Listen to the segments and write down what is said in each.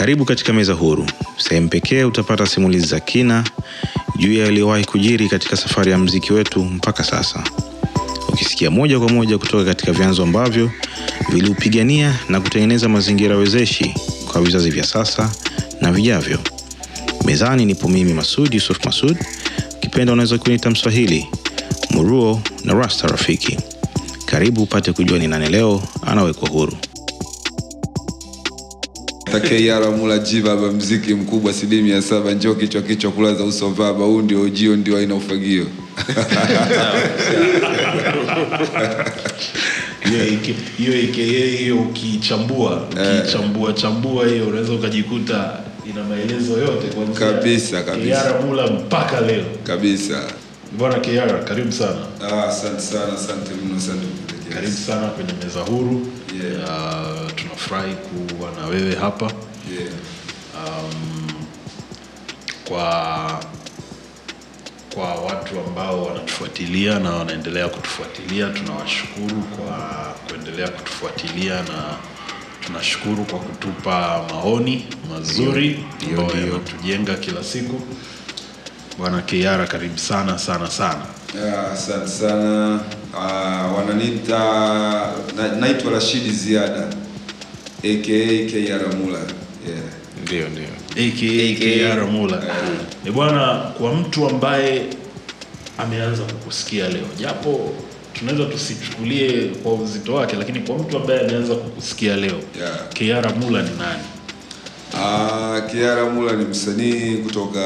Karibu katika meza huru, sehemu pekee utapata simulizi za kina juu ya yaliyowahi kujiri katika safari ya mziki wetu mpaka sasa, ukisikia moja kwa moja kutoka katika vyanzo ambavyo viliupigania na kutengeneza mazingira wezeshi kwa vizazi vya sasa na vijavyo. Mezani nipo mimi Masud Yusuf Masud, ukipenda unaweza kuniita Mswahili, Muruo na Rasta Rafiki. Karibu upate kujua ni nani leo anawekwa huru. Takeyara mula ji mziki mkubwa CD mia saba, njoo kichwa kichwa, kula za uso baba, huu ndio ujio, ndio aina ufagio. hiyo aka hiyo ukichambua ukichambua chambua hiyo unaweza ukajikuta ina maelezo yote Kabisa, kabisa. Mula mpaka leo Kabisa. bwana Kiara karibu sana Ah, sana, asante mno, asante karibu sana kwenye meza huru Yeah. uh, tunafurahi kuwa na wewe hapa. Yeah. kwa kwa watu ambao wanatufuatilia na wanaendelea kutufuatilia tunawashukuru kwa kuendelea kutufuatilia na tunashukuru kwa kutupa maoni mazuri ambayo yanatujenga kila siku. Bwana Kiara karibu sana sana sana. Asante Asante sana. uh, wananiita na, naitwa Rashidi Ziada aka Keyara Yeah. Ndio, ndio. aka Kiara Mula ni bwana kwa mtu ambaye ameanza kukusikia leo japo tunaweza tusichukulie kwa uzito wake lakini kwa mtu ambaye ameanza kukusikia leo Yeah. Kiara Mula ni nani Uh, Kiara Mula ni msanii kutoka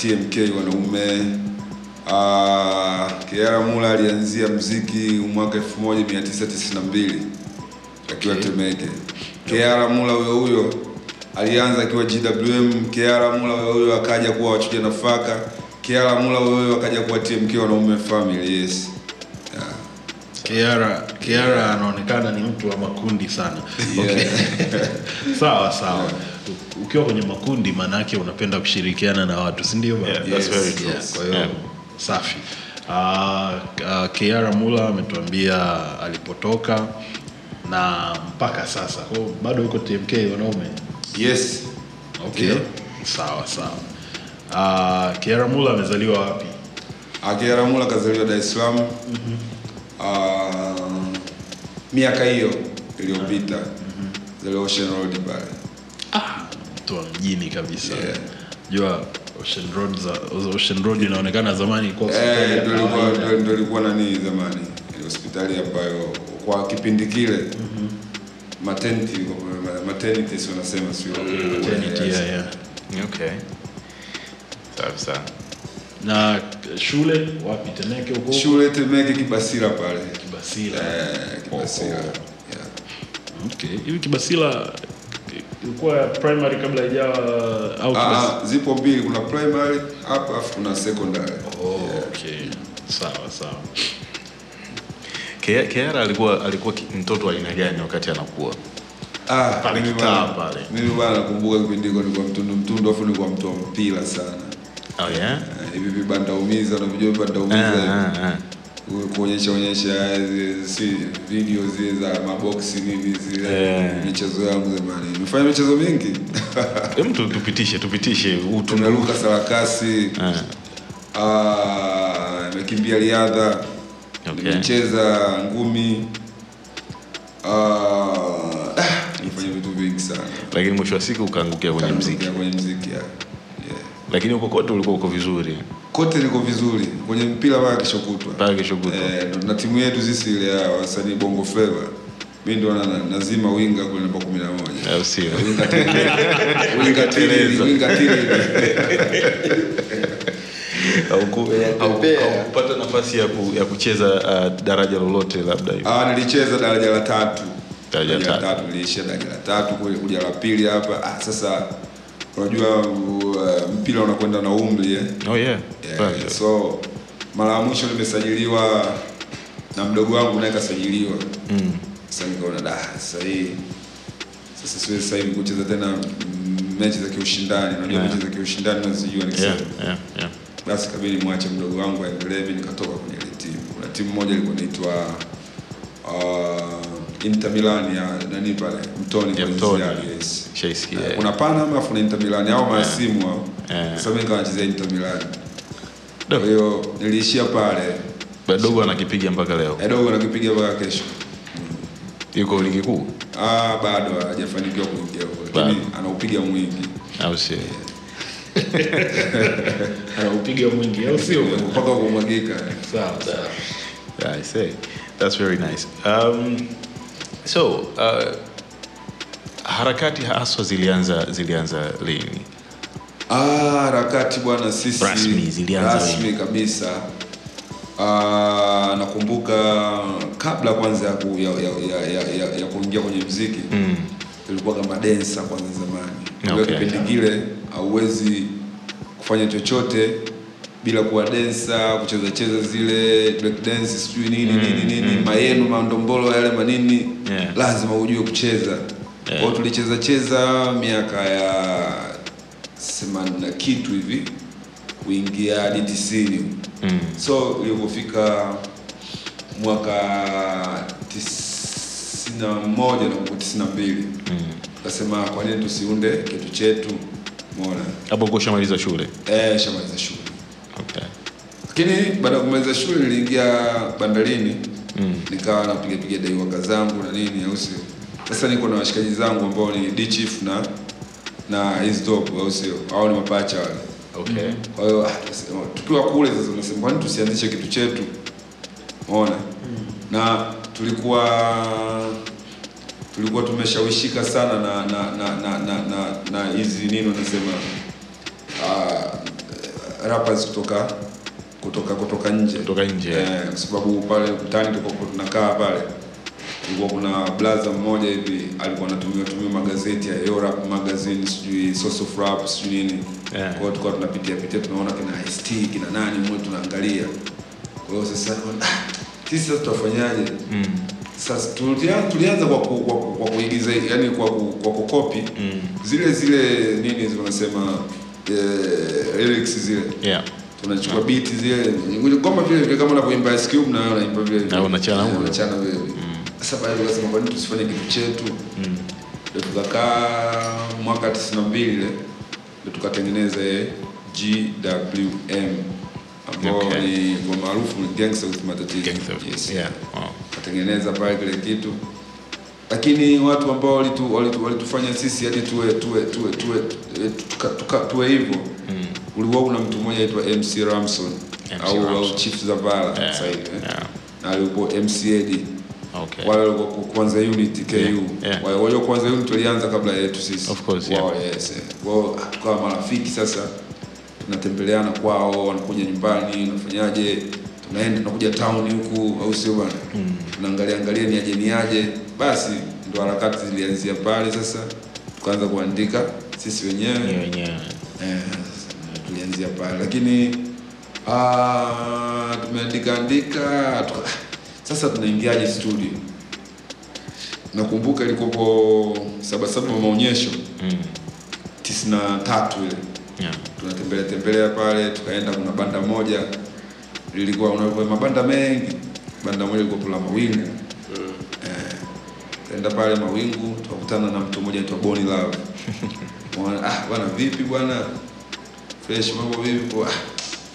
TMK wanaume. Uh, Kiara Mula alianzia mziki mwaka 1992 akiwa Temeke. Kiara Mula huyo huyo alianza akiwa GWM. Kiara Mula huyo huyo akaja kuwa wachuja nafaka. Kiara Mula huyo huyo akaja kuwa TMK wanaume family. Yes. Yeah. Kiara Kiara anaonekana ni mtu wa makundi sana Yeah. sawa sawa Yeah. ukiwa kwenye makundi maana yake unapenda kushirikiana na watu si ndio bwana? Yeah, that's Yes, very true. yes. kwa hiyo Yeah. safi uh, uh, Kiara Mula ametuambia alipotoka na mpaka sasa kwao bado uko TMK wanaume? Yes. okay. Sawa sawa. Uh, kiaramula amezaliwa wapi? Akiara Mula kazaliwa Dar es Salaam. Uh, miaka hiyo iliyopita. Zaliwa Ocean Road pale. ah, mtu wa mjini kabisa. Yeah. jua Ocean Road za Ocean Road inaonekana zamani ilikuwa Eh, ndio ilikuwa nani zamani hospitali ambayo kwa kipindi kile maternity maternity si wanasema sio Maternity, yeah, yeah. Okay. Safi sana. na shule wapi? Temeke huko? Shule Temeke Kibasila pale. Kibasila. Eh, Kibasila. Oh, oh. yeah. okay. Hivi Kibasila ilikuwa primary kabla ijawa au Ah, ah, zipo mbili. Kuna primary hapa afu kuna secondary. Oh, okay. Sawa sawa Ke- Keara alikuwa alikuwa mtoto wa aina gani wakati anakuwa? Ah, Pale kitaa pale. Mimi bana nakumbuka kipindi hiko nilikuwa mtundu mtundu afu nilikuwa mtu wa mpira sana. Oh yeah. Eh, Hivi vibanda umiza na vijua vibanda Ah, umiza. ah, ah. Kuonyesha onyesha si video zile za maboksi nini zile yeah. michezo yangu zamani. Nimefanya michezo mingi. Hem, tu- tupitishe tupitishe utu sarakasi. Ah, Ah, nimekimbia riadha. Okay. Nimecheza ngumi. Ah, nimefanya vitu vingi sana. lakini mwisho wa siku ukaangukia kwenye mziki, Kwenye mziki. Yeah. lakini huko kote ulikuwa uko vizuri kote liko vizuri kwenye mpira mpaka keshokutwa mpaka eh, na timu yetu sisi ile ya wasanii bongo flava mi ndo na, na- nazima winga kule namba kumi na moja Haukupata nafasi ya, ku, ya kucheza uh, daraja lolote labda. Ah, nilicheza daraja la tatu Daraja la tatu. niliishia daraja la tatu kule kuja la pili hapa ah, sasa unajua uh, mpira unakwenda na umri eh? Oh yeah. Yeah, Right. so mara ya mwisho nimesajiliwa na mdogo wangu naye kasajiliwa Mm. sasa nikaona da sasa hii sasa siwezi sasa hivi kucheza tena mechi za kiushindani unajua Yeah. mechi za kiushindani nazijua nikisema Yeah, yeah, yeah. Basi kabidi mwache mdogo wangu aendelee mimi nikatoka kwenye ile timu kuna timu moja ilikuwa inaitwa uh, Inter Milan ya nani pale Mtoni kwa Mtoni. Yes. Shaisikia. Uh, kuna Panama afu na Inter Milan au masimu hao. Yeah. Sasa mimi nikawa nachezea Inter Milan. Kwa hiyo niliishia pale. Dogo anakipiga mpaka leo. Dogo anakipiga mpaka kesho. Yuko ligi kuu Ah, bado hajafanikiwa kuingia huko, lakini anaupiga mwingi au sio? Anaupiga mwingi au sio mpaka kumwagika. sawa sawa I say. That's very nice. Um, so, uh, harakati haswa zilianza zilianza lini? Ah, harakati bwana, sisi Rasmi, zilianza rasmi kabisa. Ah, nakumbuka kabla kwanza ya, ku, ya, ya, ya, ya, ya, ya kuingia kwenye mziki Mm. tulikuwa kama densa kwanza okay. Kipindi kile hauwezi kufanya chochote bila kuwa densa kucheza cheza zile break dance sijui nini mm, nini nini mm. mayenu mandombolo yale manini yeah. lazima ujue kucheza yeah. kwao tulicheza cheza miaka ya themanini na kitu hivi kuingia hadi tisini mm. so ilivyofika mwaka tis 91 na huko 92 mm. Kasema kwa nini tusiunde kitu chetu? Umeona hapo, uko shamaliza shule eh? Shamaliza shule okay. Lakini baada ya kumaliza shule niliingia bandarini mm. Nikawa napigapiga dai waka zangu na nini, au sio? Sasa niko na washikaji zangu ambao ni D Chief na na Isdop, au sio? Hao ni mapacha wale. Okay. Mm-hmm. Kwa hiyo ah, tukiwa kule sasa, nasema kwani tusianzishe kitu chetu? Umeona mm. na tulikuwa tulikuwa tumeshawishika sana na na na na na na, na hizi nini unasema uh, rappers kutoka kutoka kutoka nje Kutoka nje. eh, kwa sababu pale mtani tulikuwa tunakaa pale kulikuwa kuna blaza mmoja hivi alikuwa anatumia tumia magazeti ya Europe magazine sijui Source of Rap sijui nini Yeah. kwa hiyo tulikuwa tunapitia pitia tunaona kina ST kina nani mmoja tunaangalia kwa hiyo sasa ah, sisi sasa tutafanyaje Mm. sasa tulianza, kwa, ku, kwa, kwa kuigiza yani kwa, ku, kwa kukopi Mm. zile zile nini wanasema eh, lyrics zile Yeah. tunachukua beat zile ngoma vile vile kama unavyoimba Ice Cube na unaimba vile vile Na unachana Eh, huko. unachana vile vile sasa baada tukasema kwa nini tusifanye kitu chetu Mm. tukakaa mwaka 92 ile tukatengeneza ile GWM ambao Okay. ni kwa maarufu ni Gangster with Matatizo Gangster. yes Yeah. Wow. katengeneza pale kile kitu lakini watu ambao walitu, walitu, walitufanya sisi hadi tuwe tuwe tuwe tuwe tuka, tuka, tuwe hivyo Mm. ulikuwa kuna mtu mmoja aitwa MC Ramson MC au, au Chief Zavala Yeah, sasa hivi eh. yeah. na alikuwa MC Eddie Okay. wale walikuwa kwanza unit KU Yeah, yeah. wale walikuwa kwanza unit walianza kabla yetu sisi Of course, wao yes eh. wao tukawa marafiki sasa tunatembeleana kwao wanakuja nyumbani unafanyaje tunaenda tunakuja town huku au sio bwana? Tunaangalia angalia ni aje ni aje. Basi ndo harakati zilianzia pale sasa tukaanza kuandika sisi wenyewe. Wenyewe. Eh, tulianzia pale. Lakini ah, tumeandika andika tuka, sasa tunaingiaje studio? Nakumbuka ilikopo sabasaba maonyesho. Mm. tisini na tatu ile Yeah. tunatembelea tembelea pale tukaenda kuna banda moja lilikuwa una mabanda mengi banda moja lilikuwa kula mawingu eh, kaenda pale mawingu tukakutana na mtu mmoja anaitwa Boni Love Mwana, ah bwana vipi bwana fresh mambo vipi ah,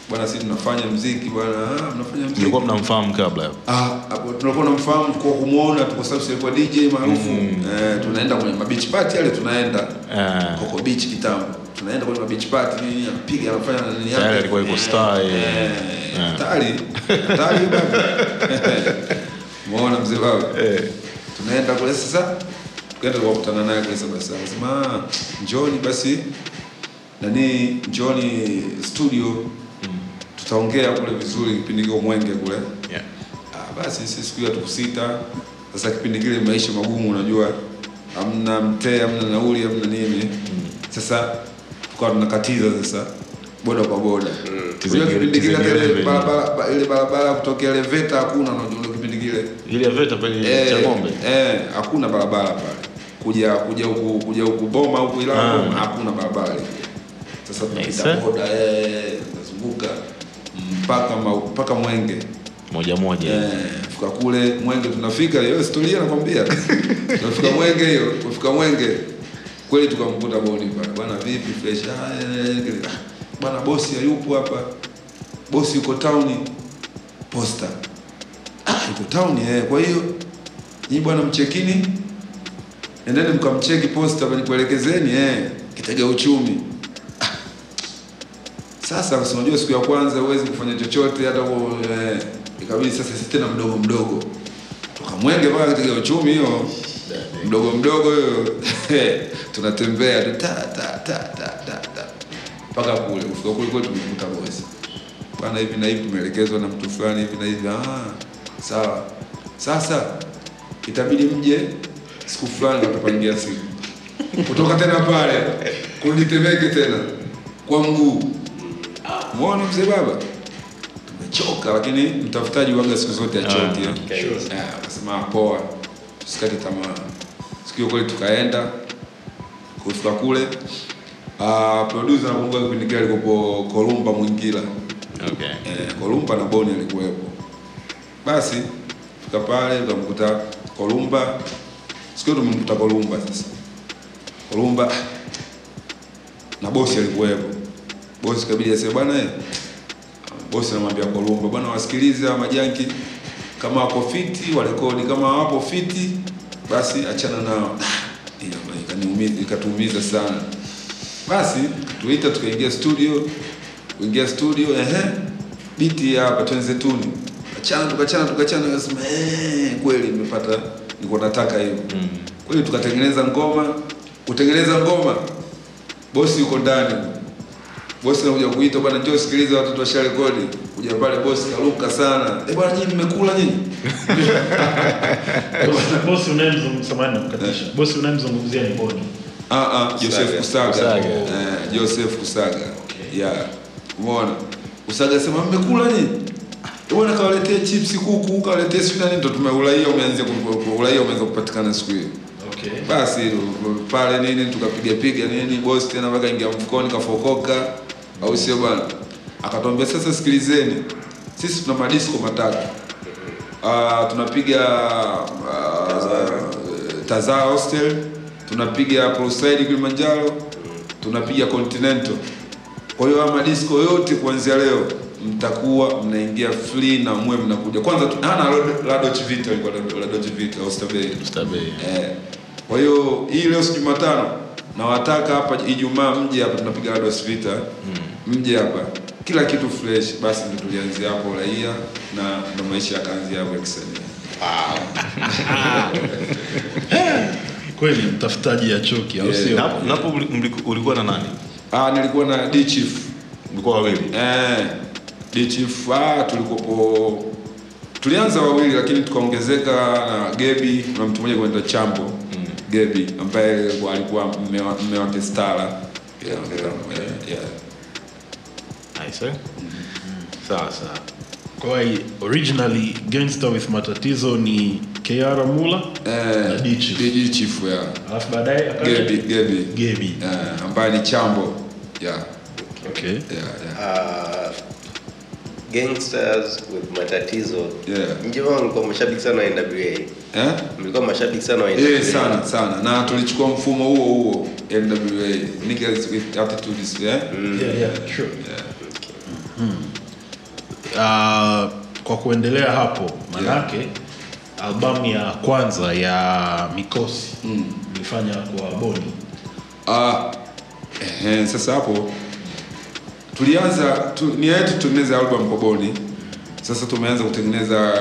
bwana sisi tunafanya mziki bwana ah, mnafanya mziki Mlikuwa mnamfahamu kabla. Ah, hapo tunakuwa tunamfahamu kwa kumuona tu kwa sababu alikuwa DJ maarufu. Eh, tunaenda kwenye mabeach party yale tunaenda. eh. Coco Beach kitambo. Tunaenda kwenye mabeach party nini anapiga anafanya nini yake. Tayari alikuwa yuko star, eh. Eh, Eh. hatari. Hatari baba. Muona mzee baba. Eh. Tunaenda kule sasa tukaenda tukakutana naye kule sasa basi. Akasema "Ah, njoni basi nani njoni studio tutaongea kule vizuri kipindi kile mwenge kule Yeah. Ah, basi sisi siku ya tukusita. Sasa kipindi kile maisha magumu, unajua hamna mtee, hamna nauli, hamna nini. Sasa tukawa tunakatiza sasa boda kwa boda. Unajua kipindi kile ile barabara ba- ile barabara kutokea Leveta hakuna, unajua kipindi kile Ile ya VETA pale cha ng'ombe. eh, hakuna barabara pale. Kuja kuja huku kuja huku Boma huku ila Ah. Boma, hakuna barabara. Sasa tunapita eh? boda eh, tunazunguka mpaka mpaka Mwenge moja moja Eh, fika kule Mwenge tunafika, hiyo historia nakwambia. tunafika Mwenge hiyo, tunafika Mwenge kweli tukamkuta Boni. Bwana vipi fresh? Ah, eh, eh, ah, bwana bosi hayupo hapa. Bosi yuko town posta. Ah, yuko town eh. Kwa hiyo nyinyi bwana mchekini. Endeni mkamcheki posta nikuelekezeni eh kitega uchumi. Sasa kwa unajua siku ya kwanza huwezi kufanya chochote hata eh, ikabidi sasa sisi tena mdogo mdogo tukamwenge mpaka katika uchumi hiyo mdogo mdogo huyo. Tunatembea tu ta ta ta ta ta ta. Mpaka kule kufika kule kule tumekuta bosi. Bana hivi na hivi tumeelekezwa na mtu fulani hivi na hivi. Ah sawa. Sasa itabidi mje siku fulani tutapangia siku kutoka tena pale kunitemeke tena kwa mguu. Mwona mzee baba, tumechoka, lakini mtafutaji waga siku zote achoki. Ah, eh. okay. Akasema poa, tusikate tamaa. Siku kweli tukaenda kufika kule. Uh, producer nakumbuka kipindi kile alikuwa Kolumba Mwingila okay. eh, Kolumba na Boni alikuwepo. Basi fika pale tukamkuta Kolumba, siku tumemkuta Kolumba sasa. Kolumba na bosi alikuwepo. Bosi kabidi aseme bwana eh, bosi anamwambia Kolumba bwana, wasikilize majanki kama wako fiti warekodi, kama wapo fiti basi achana nao. Ikatuumiza sana. Basi tuita tukaingia studio, kuingia studio ehe, biti hapa twenzetuni, achana tukachana tukachana, akasema eh, kweli nimepata niko nataka hiyo Mm. kweli, tukatengeneza ngoma. Kutengeneza ngoma, bosi yuko ndani bosi anakuja kuita bwana, njoo sikiliza, watoto washa rekodi. Kuja pale bosi karuka sana, eh bwana, nyinyi mmekula nyinyi? Bosi- unayemzungumza samani, samahani nakukatisha bosi unayemzungumzia ni boni Ah ah, Joseph Kusaga. Eh, Joseph Kusaga. Yeah. Umeona? Kusaga sema mmekula nyinyi? Eh bwana, kawaletee chips kuku, kawaletee sio nani, ndo tumeulaia, umeanza ku- ku- umeanza kupatikana siku hiyo. okay. Basi pale nini tukapiga piga nini, bosi tena mpaka ingia mfukoni kafokoka, au sio bwana? Akatuambia sasa, sikilizeni, sisi tuna madisko matatu. Uh, tunapiga uh, Tazara Hostel, tunapiga Proside Kilimanjaro, tunapiga Continental. Kwa hiyo haya madisko yote kuanzia leo mtakuwa mnaingia free na mwe mnakuja kwanza hana Lado Chivita alikuwa Lado Chivita Oyster Bay. Eh, kwa hiyo hii leo si Jumatano, nawataka hapa Ijumaa mje hapa, tunapiga Ados Vita mje hapa, kila kitu fresh. Basi ndo tulianzia hapo raia na ndo maisha yakaanzia hapo ya kisanii. kweli mtafutaji ya choki au sio? Na hapo- na hapo uli- mliku- ulikuwa na nani? Ah, nilikuwa na D Chief. Mlikuwa wawili? Eh, D Chief ah, tulikopo tulianza wawili, lakini tukaongezeka na Gebi na mtu mmoja kwenda Chambo. mm. Gebi ambaye alikuwa- mme wa- mme wake Stara eh? sawa sawa kwa hiyo originally gangster with matatizo ni KR Mula na Eh, D Chief. D Chief ya. alafu baadaye akaja Gebi Gebi Gebi eh, ambaye ni Chambo yeah, okay yeah, yeah. Uh, gangsters with matatizo Yeah. mlikuwa mashabiki sana wa NWA Eh? mlikuwa mashabiki sana wa NWA Eh, sana sana na tulichukua mfumo huo huo NWA niggas with attitudes yeah? yeah, yeah, sure. Yeah. Uh, kwa kuendelea hapo manake albamu ya kwanza ya mikosi Mm. ilifanya kwa boni uh, eh, sasa hapo tulianza tu, nia yetu tutengeneze album kwa Boni. Sasa tumeanza kutengeneza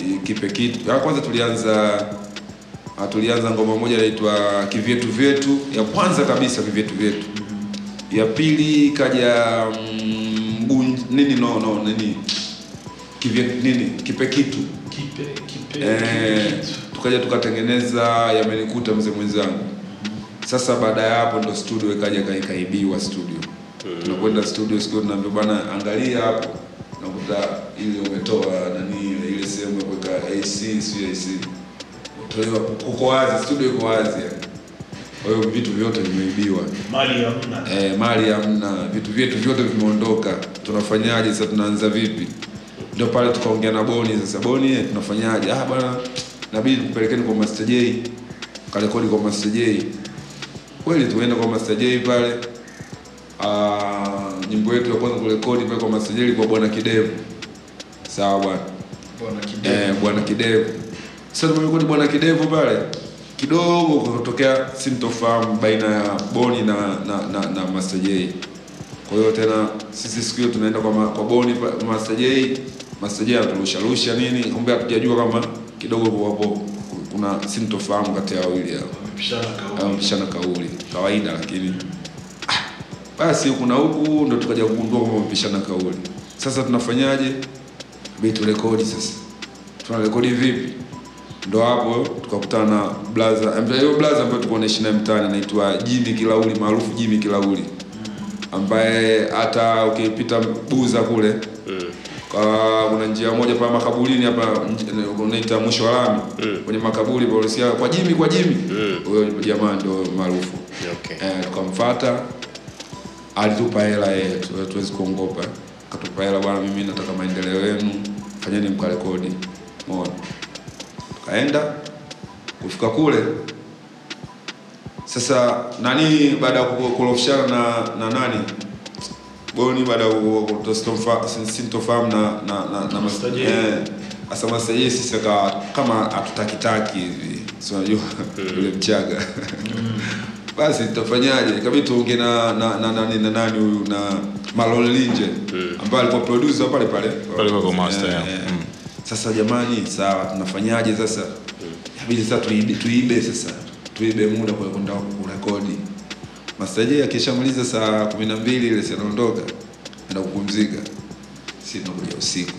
eh, kipe kitu. Kwanza tulianza ah, tulianza ngoma moja inaitwa Kivyetu Vyetu, ya kwanza kabisa Kivyetu Vyetu. Ya pili kaja mm, nini no no nini Kivye, nini kipe kitu kipe kipe, eh, kipe. tukaja tukatengeneza yamenikuta mzee mwenzangu sasa baada ya hapo ndo studio ikaja ka- ikaibiwa studio tunakwenda studio siku tunaambia bwana angalia hapo. Nakuta ile umetoa nani ile sehemu ya kuweka AC sio AC utolewa uko wazi studio iko wazi. Yani. kwa hiyo vitu vyote vimeibiwa. Mali hamna. Eh, mali hamna. Vitu vyetu vyote vimeondoka. Tunafanyaje? Sasa tunaanza vipi? Ndio pale tukaongea na boni. Sasa boni tunafanyaje? Ah bwana inabidi kupelekeni kwa Master J. Karekodi kwa Master J. Kweli tuenda kwa Master J pale ah nyimbo yetu ya kwanza kurekodi pale kwa Master J bwana kidevu. Sawa bwana. Bwana Kidevu. eh, bwana kidevu. Sasa tumerekodi bwana kidevu pale. Kidogo kutokea sintofahamu baina ya boni na na, na, na Master J kwa hiyo tena sisi siku hiyo tunaenda kwa, ma, kwa boni Master J Master J anaturusha rusha nini? Kumbe hatujajua kama kidogo hapo kuna sintofahamu kati ya wawili hao. Wamepishana kauli. au kauli. Kawaida lakini basi huku na huku ndo tukaja kugundua kwamba wamepishana kauli. Sasa tunafanyaje? Bitu rekodi sasa. Tuna rekodi vipi? Ndo hapo tukakutana na blaza hiyo blaza ambayo tulikuwa naishi naye mtaani anaitwa Jimmy Kilauli maarufu Jimmy Kilauli. Ambaye hata ukipita buza kule kwa kuna njia moja pa makaburini hapa unaita mwisho wa lami. Kwenye makaburi polisi kwa Jimmy kwa Jimmy. Huyo jamaa ndio maarufu. Okay. eh, tukamfuata alitupa hela yetu, hatuwezi kuongopa. Akatupa hela bwana mimi nataka maendeleo yenu fanyeni mkarekodi umeona? Tukaenda kufika kule. Sasa nani baada ya ku- kurofishana na, na nani? Boni baada ya sintofahamu na, na, na, na Master eh, asa Master sisi kama hatutakitaki hivi. Si unajua? Yule mchaga basi tutafanyaje? Ikabidi tuongee na na na nani na nani huyu? Na Malon Linje ambaye alikuwa producer pale pale. Pale kwa Master, Yeah, yeah. eh. Mm. sasa jamani sawa tunafanyaje sasa? Inabidi sasa tuibe, tuibe sasa. Tuibe muda kwa kwenda kurekodi. Master J akishamaliza saa kumi na mbili ile si anaondoka enda kupumzika. Si tunakuja usiku.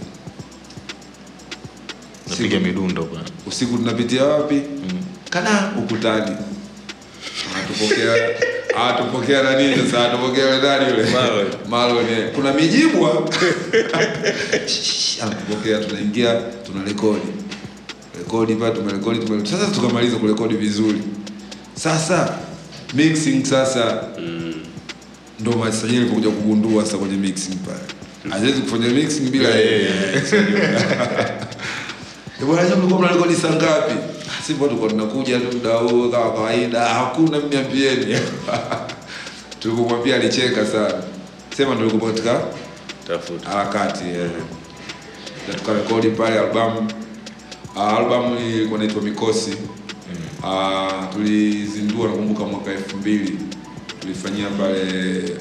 Napiga midundo bwana. Usiku tunapitia wapi? Kana ukutani atupokea atupokea nani sasa? Atupokea yule? Nani yule Marlon. Kuna mijibwa anatupokea tunaingia tuna rekodi. Pale tumerekodi tume sasa tukamaliza kurekodi vizuri. Sasa mixing sasa ndo masajili alipokuja kugundua sasa kwenye mixing pale. Hawezi kufanya mixing bila yeye. Eh, Bwana mlikuwa mnarekodi saa ngapi? Sivyo tulikuwa tunakuja tu muda huo kama kawaida, hakuna mniambieni. Tulikumwambia alicheka sana. Sema ndio tulikuwa katika Tafuta. harakati eh. Na tukarekodi pale albamu. Albamu ilikuwa inaitwa Mikosi. Uh, tulizindua nakumbuka mwaka elfu mbili tulifanyia pale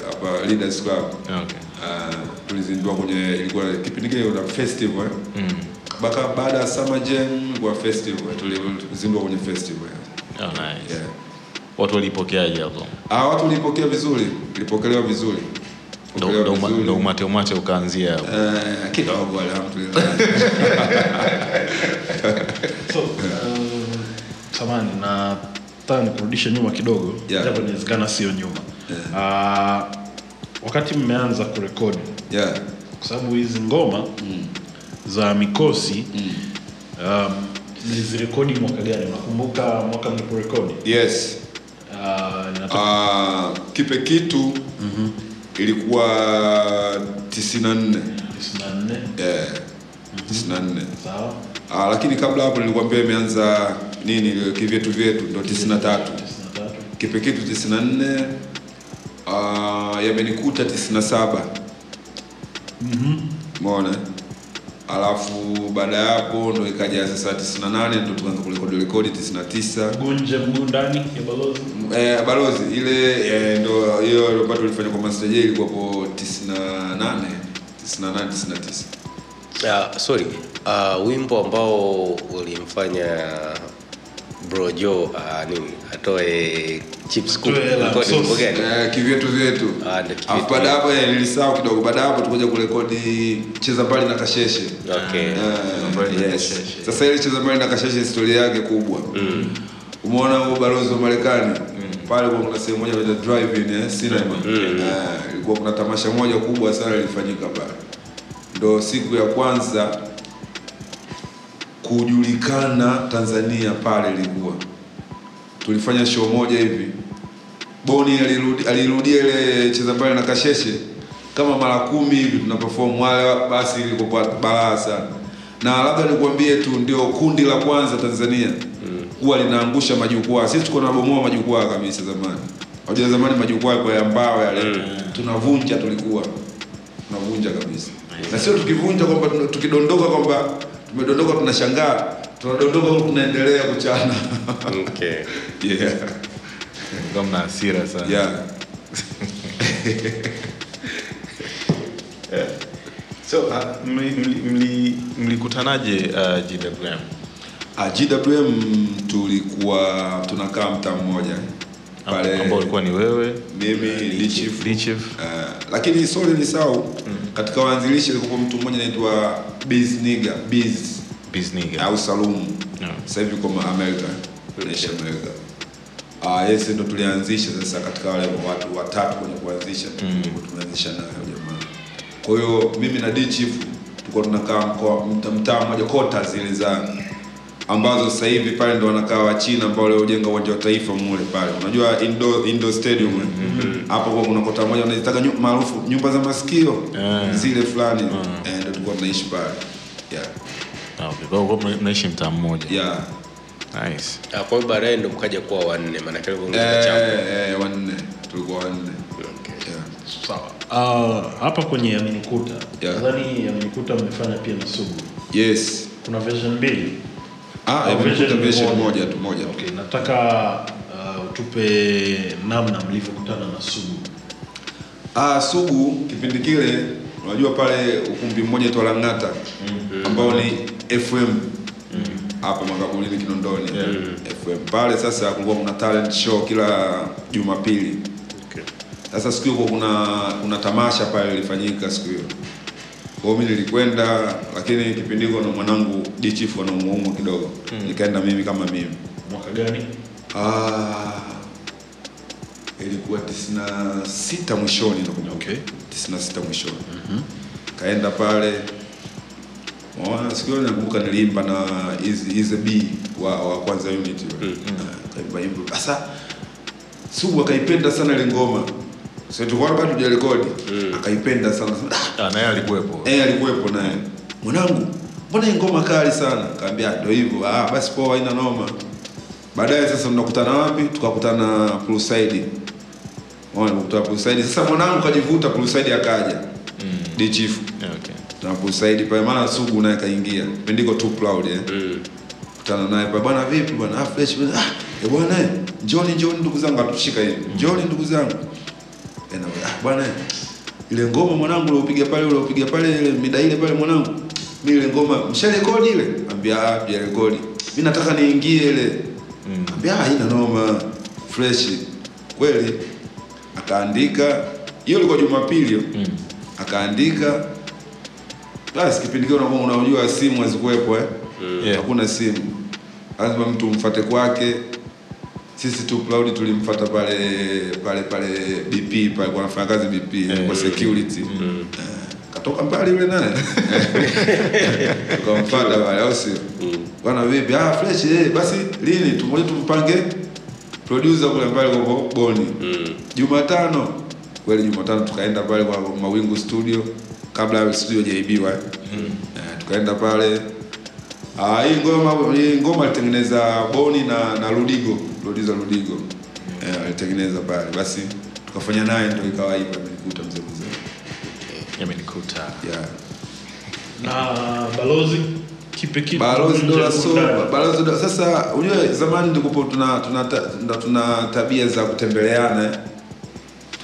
hapa Leaders Club. okay. Uh, tulizindua kwenye ilikuwa kipindi kile na festival eh? mm. Baka baada ya Summer Jam kwa festival tulizimba kwenye festival. oh, nice. Yeah. watu walipokeaje hapo Ah, watu walipokea vizuri, ilipokelewa vizuri. ndo umate umate ukaanzia hapo Eh, kidogo alhamdulillah. So, uh, samani nataka nikurudishe nyuma kidogo Yeah. japo inawezekana sio nyuma uh, wakati mmeanza kurekodi yeah. kwa sababu hizi ngoma za mikosi um, mlizirekodi mwaka gani unakumbuka mwaka mliporekodi Yes. uh, inatoka uh, kipe kitu ilikuwa 94. 94 Yeah. 94. sawa Ah, lakini kabla hapo nilikwambia imeanza nini kivyetu vyetu ndo 93. 93 Kipe kitu 94. uh, yamenikuta 97. Umeona? Alafu baada ya hapo ndo ikaja sasa 98 ndo tukaanza kurekodi rekodi 99. gunje mguu ndani ya balozi Eh, balozi ile eh, ndo hiyo bado tulifanya kwa Master J ilikuwa hapo 98 98 99. Uh, sorry. Uh, wimbo ambao ulimfanya Bro Joe uh, nini atoe? Eh, kivyetu vyetu. Ah, baada hapo eh, nilisahau kidogo. Baada hapo tukuja kurekodi cheza mbali na kasheshe. Okay. Mbali na yes. Sasa ili cheza mbali na kasheshe historia yake kubwa. Umeona huo balozi wa Marekani pale kwa kuna sehemu moja inaitwa drive-in eh, cinema. Eh, ilikuwa kuna tamasha moja kubwa sana lilifanyika pale. Ndo siku ya kwanza kujulikana Tanzania pale ilikuwa. Tulifanya show moja hivi. Boni alirudi alirudia ile cheza pale na Kasheshe. Kama mara kumi hivi tuna perform wale basi ilikuwa balaa sana. Na labda nikwambie tu ndio kundi la kwanza tanzania huwa linaangusha majukwaa. Sisi tuko nabomoa majukwaa kabisa zamani. Unajua zamani majukwaa yalikuwa ya mbao yale. Tunavunja tulikuwa. Tunavunja kabisa. Na sio tukivunja kwamba tukidondoka kwamba tumedondoka tunashangaa tunadondoka huku tunaendelea kuchana okay. yeah. Mna hasira sana. Yeah. So uh, mli- mli- mli- uh, GWM? Uh, GWM tulikuwa tunakaa mtaa mmoja pale ambao ulikuwa ni wewe mimi Lichif, Lichif. Uh, lakini sorry ni sau katika waanzilishi alikuwa mtu mmoja anaitwa Bizniga Biz Bizniga. au Salum Yeah. sasa hivi kwa America naishi America uh, yes ndo tulianzisha sasa katika wale watu watatu kwenye kuanzisha mm. tumeanzisha nayo jamaa kwa hiyo mimi na D Chief tulikuwa tunakaa mkoa mtaa mmoja kota zile za ambazo sasa hivi pale ndo wanakaa wa China ambao leo jenga uwanja wa taifa mule pale unajua indoor, indoor stadium mm hapo kwa kuna kota moja wanazitaka nyu- maarufu nyumba za masikio yeah. zile fulani eh, ndio tulikuwa tunaishi pale yeah. Ah, okay. Kwa hiyo mnaishi mtaa mmoja. yeah. Nice. Ah, kwa hiyo baadaye ndo mkaja kuwa wanne maana kile chama Eh, eh, wanne tulikuwa wanne okay. yeah. sawa uh, hapa kwenye Aminikuta. Yeah. nadhani Aminikuta mmefanya pia Misugu. yes kuna version mbili ah, version moja? tu moja okay nataka uh, utupe namna mlivyokutana na sugu Ah, Sugu kipindi kile unajua pale ukumbi mmoja tu Lang'ata ambao ni FM hapo makaburini Kinondoni FM pale. Sasa kulikuwa kuna talent show kila Jumapili. okay. Sasa siku hiyo kuna kuna tamasha pale lilifanyika siku hiyo. Kwa hiyo mimi nilikwenda, lakini kipindi hiko na mwanangu D Chief anaumuumwa kidogo, nikaenda mimi kama mimi. mwaka gani Ah, ilikuwa 96 mwishoni nakumbuka. Okay. 96 mwishoni. Kaenda pale Mwana sikio nakumbuka niliimba na Easy B wa, wa kwanza unit Mm -hmm. Kaimba hivyo. Sasa Sugu akaipenda sana ile ngoma. Bado tujarekodi. Akaipenda sana. sana. Ah, naye alikuwepo. Eh, alikuwepo naye. Mwanangu, mbona ngoma kali sana? Kaambia ndio hivyo. Ah, basi poa haina noma. Baadaye sasa tunakutana wapi? Tukakutana Poolside. Mwana tukakutana Poolside. Sasa mwanangu kajivuta Poolside akaja. Mm. D Chief. Okay. Na Poolside pale maana Sugu naye kaingia. Pendiko too proud eh. mm. Kutana naye pale bwana vipi bwana? Ah fresh bwana. Ah, eh bwana eh. Njoni njoni ndugu zangu atushika hivi. Njoni ndugu zangu. Na bwana. Ile ngoma mwanangu uliopiga pale uliopiga pale ile mida ile pale mwanangu. Mimi ile ngoma msharekodi ile? Ambia ah pia rekodi. Mimi nataka niingie ile. Mm. Ambia ah haina noma. Fresh. Kweli. Akaandika hiyo ilikuwa Jumapili. Mm. Akaandika basi kipindi kile unakuwa unajua simu hazikuwepo eh. Yeah. Hakuna simu. Lazima mtu umfate kwake. Sisi tu Cloud tulimfuata pale pale pale BP pale kwa nafanya kazi BP Eh, kwa security. Eh, Katoka mbali yule naye. Tukamfuata pale au sio? Bwana vipi? Ah fresh eh basi lini tumoje tumpange producer kule mbali kwa Boni. Jumatano kweli Jumatano tukaenda pale kwa Mawingu Studio kabla studio hajaibiwa. Eh, tukaenda pale Ah, hii ngoma hii ngoma alitengeneza Boni na na Rudigo, producer Rudigo. Eh, alitengeneza pale. Basi tukafanya naye ndio ikawa hivyo amenikuta mzee mzee. Yamenikuta. Yeah. na balozi kipe kipe Balozi dola so, balozi dola. Sasa unajua zamani ndikupo tuna tuna tuna, tuna tabia za kutembeleana.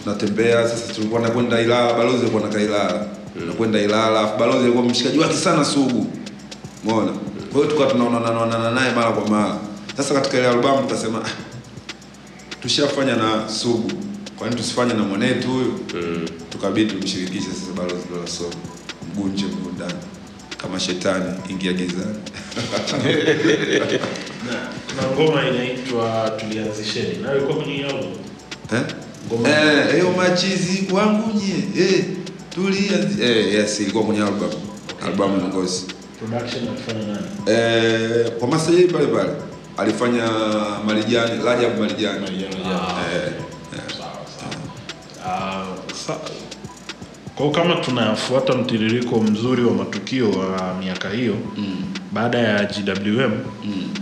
Tunatembea sasa tulikuwa nakwenda Ilala, balozi alikuwa anakaa Ilala. Nakwenda Ilala, balozi alikuwa mshikaji wake sana Sugu. Umeona? Kwa hiyo tukawa tunaonana naye mara kwa mara. Sasa katika ile albamu tukasema ah, tushafanya na Sugu. Kwa nini tusifanye na mwanetu huyu? Tukabidi tumshirikishe sasa balozi dola so. Mgunje mgundani. Kama shetani ingia gizani. na ngoma inaitwa tulianzisheni nayo ilikuwa kwenye album Eh? Ngoma. Eh, hiyo machizi wangu nyie. Eh, tulia. Eh, yes, ilikuwa kwenye album. Album Ngozi. Ngozi. Production alifanya nani Eh, kwa masajili pale pale alifanya Marijani, Rajab Marijani. Ah, Eh, sawa sawa Ah, sa- Kwa kama tunafuata mtiririko mzuri wa matukio wa miaka hiyo mm. baada ya GWM mm.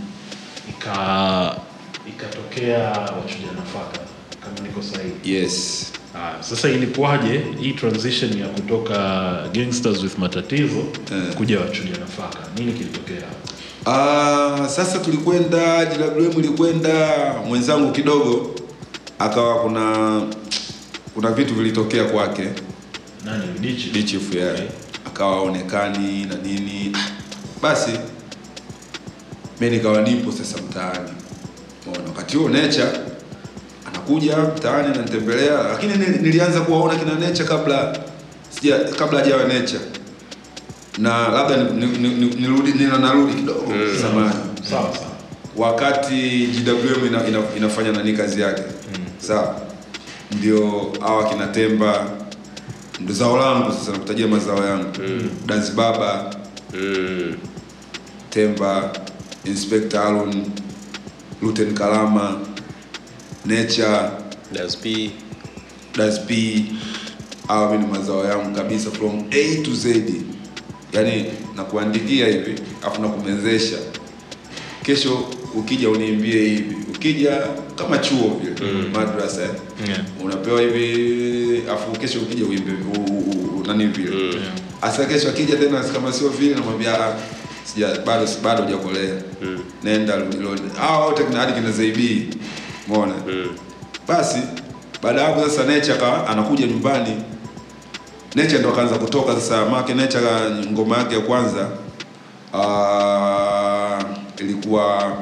ika ikatokea wachuja nafaka kama niko sahihi. yes Ah, sasa ilikuwaje hii transition ya kutoka gangsters with matatizo yeah. kuja wachuja nafaka? Nini kilitokea? Uh, sasa tulikwenda JWM ilikwenda mwenzangu kidogo akawa kuna kuna vitu vilitokea kwake Nani Dichi? Okay. akawa aonekani na nini basi mi nikawa nipo sasa mtaani wakati huo Nature anakuja mtaani ananitembelea lakini nilianza kuwaona kina Nature kabla sija kabla hajawa Nature na labda ni- ni- ni- ni- nirudi nina narudi kidogo zamani. Sawa sawa. wakati GWM ina, ina, inafanya nani kazi yake. Sawa. Ndio hawa kina Temba ndo zao langu sasa nakutajia mazao yangu. Mm. Dance Baba Mm. Temba Inspector Alun, Luten Kalama Nature. Das ni mazao yangu kabisa from A to Z. Yaani nakuandikia hivi afu nakumezesha. Kesho ukija uniimbie hivi ukija kama chuo vile madrasa eh. Yeah. unapewa hivi afu kesho ukija uimbe nani vile. Asa kesho akija tena kama sio vile namwambia "Ah, sija bado bado hujakolea. Nenda rudi rudi. Hao wote kina hadi kina Zaibi umeona? Basi baada ya hapo sasa Nature akawa anakuja nyumbani. Nature ndo akaanza kutoka sasa make Nature ngoma yake ya kwanza uh, ilikuwa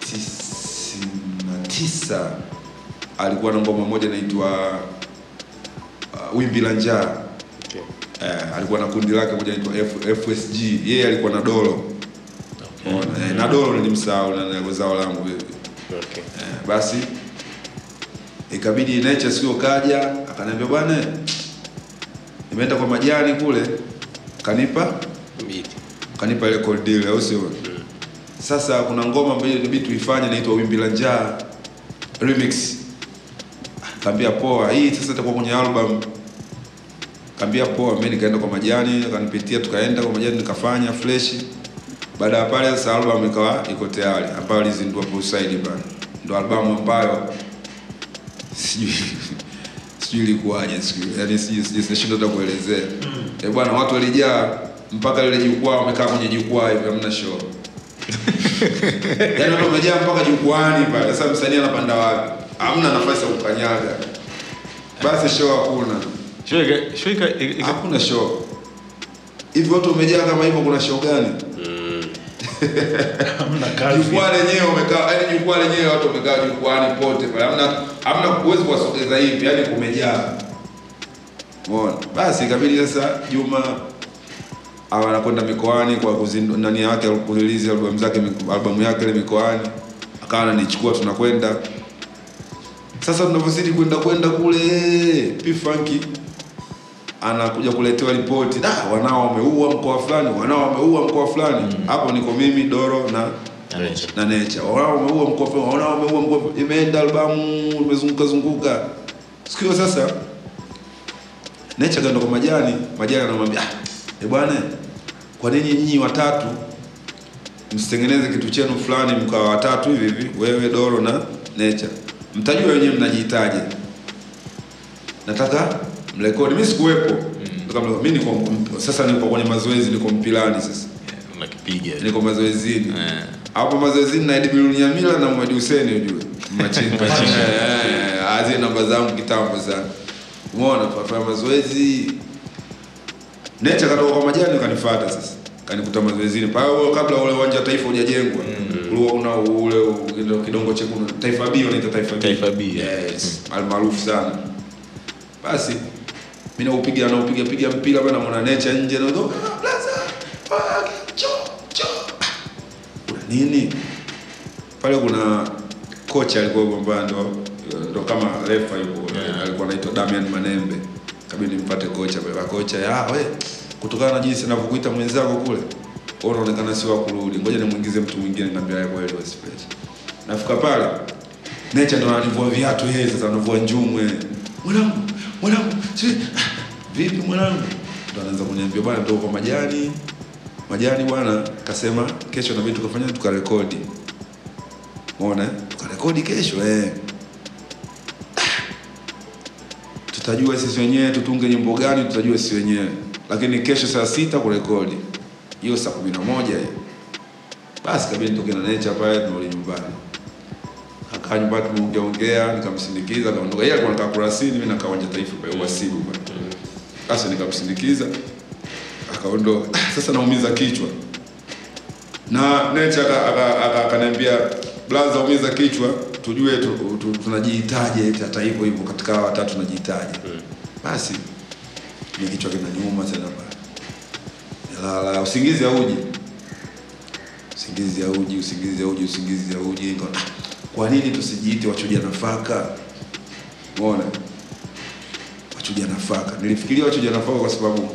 tisini na tisa. Alikuwa na ngoma moja inaitwa uh, wimbi la njaa. Okay. eh, alikuwa na kundi lake moja inaitwa FSG yeye alikuwa na dolo. Unaona, eh, na dolo nilimsahau na na zao langu Okay. eh, basi ikabidi Nature sio kaja akaniambia bwana nimeenda kwa majani kule. Kanipa mbili, kanipa ile cold deal au sio? Sasa kuna ngoma mbili inabidi tuifanye inaitwa wimbi la njaa remix. Kaambia poa hii sasa itakuwa kwenye album. Kaambia poa mimi nikaenda kwa majani akanipitia tukaenda kwa majani nikafanya fresh baada ya pale sasa albamu ikawa iko tayari. Ambayo alizindua Poolside pale ndo albamu ambayo sijui sijui ilikuwaje siku yani nashindwa hata kuelezea. Eh bwana watu walijaa mpaka lile jukwaa wamekaa kwenye jukwaa hivi hamna show. Yaani watu wamejaa mpaka jukwaani pale. Sasa msanii anapanda wapi? Hamna nafasi ya kukanyaga. Basi show hakuna. Show ika- show ika- ika- ika- hakuna show. Hivi watu wamejaa kama hivyo kuna show gani. Jukwaa lenyewe umekaa yani jukwaa lenyewe watu wamekaa jukwaani pote pale. Hamna hamna huwezi kuwasogeza hivi yani kumejaa. Umeona? Basi ikabidi sasa Juma awa anakwenda mikoani kwa kuzindu nani yake kurelease albamu zake albamu yake ile mikoani akawa ananichukua tunakwenda. Sasa tunavyozidi kwenda kwenda kule P Funky anakuja kuletewa ripoti da wanao wameua mkoa fulani wanao wameua mkoa fulani. Hapo niko mimi Doro na na Nature. wanao wameua mkoa fulani wanao wameua mkoa imeenda albamu imezunguka zunguka. Siku sasa Nature kaenda kwa majani majani anamwambia ah e bwana kwa nini nyinyi watatu msitengeneze kitu chenu fulani mkawa watatu hivi hivi wewe Doro na Nature? Mtajua wenyewe mnajihitaji nataka mrekodi mimi sikuwepo. Mm. mimi niko sasa niko kwenye mazoezi niko mpilani sasa. Yeah, unakipiga. Niko mazoezini. Yeah. hapo mazoezini na Edbil Nyamila na Mwadi Hussein ujue. Machinga machinga eh azi namba zangu kitambo sana. Umeona tunafanya mazoezi Necha katoka kwa majani kanifuata sasa. Kanikuta mazoezini. Pale kabla ule uwanja wa taifa hujajengwa ulikuwa una ule kidongo chekundu. Taifa B unaita taifa B. Taifa B, Yes. Mm. almaarufu sana. Basi mimi naupiga naupiga piga mpira bwana mwana Nature nje na ndo "Ah, ah, cho cho kuna nini? Pale kuna kocha alikuwa kwamba ndo ndo kama refa yupo Yeah. alikuwa anaitwa Damian Manembe. Kabidi nimpate kocha pale kocha ya we kutokana na jinsi anavyokuita mwenzako kule unaonekana si wa kurudi. Ngoja nimuingize mtu mwingine niambia yeye kweli basi nafika pale Nature ndo ananivua viatu yeye sasa anavua njumwe mwanangu mwanangu vipi mwanangu? Anaanza kuniambia bwana ndo kwa majani. Majani bwana kasema kesho nabidi tukafanya tukarekodi. Mona tukarekodi kesho eh. tutajua sisi wenyewe tutunge nyimbo gani tutajua sisi wenyewe. Lakini kesho saa sita kurekodi. Hiyo saa kumi na moja hiyo basi kabidi nitoke na nature pale tunarudi nyumbani akaa nyumbani tumeongeaongea nikamsindikiza akaondoka. Yeye alikuwa anakaa kurasini mimi nakaa uwanja taifa pale wasibu pale. Sasa nikamsindikiza akaondoka. Sasa naumiza kichwa. Na aka- akaniambia blaza umiza kichwa tujue tu, tu, tunajihitaje hata hivyo hivyo katika watatu tunajihitaje. Basi ni kichwa kinanyuma tena pale. Nilala usingizi hauji. Usingizi hauji usingizi hauji usingizi hauji. Nikaona, "Ah, kwa nini tusijiite wachuja nafaka? Umeona? Wachuja nafaka. Nilifikiria wachuja nafaka kwa sababu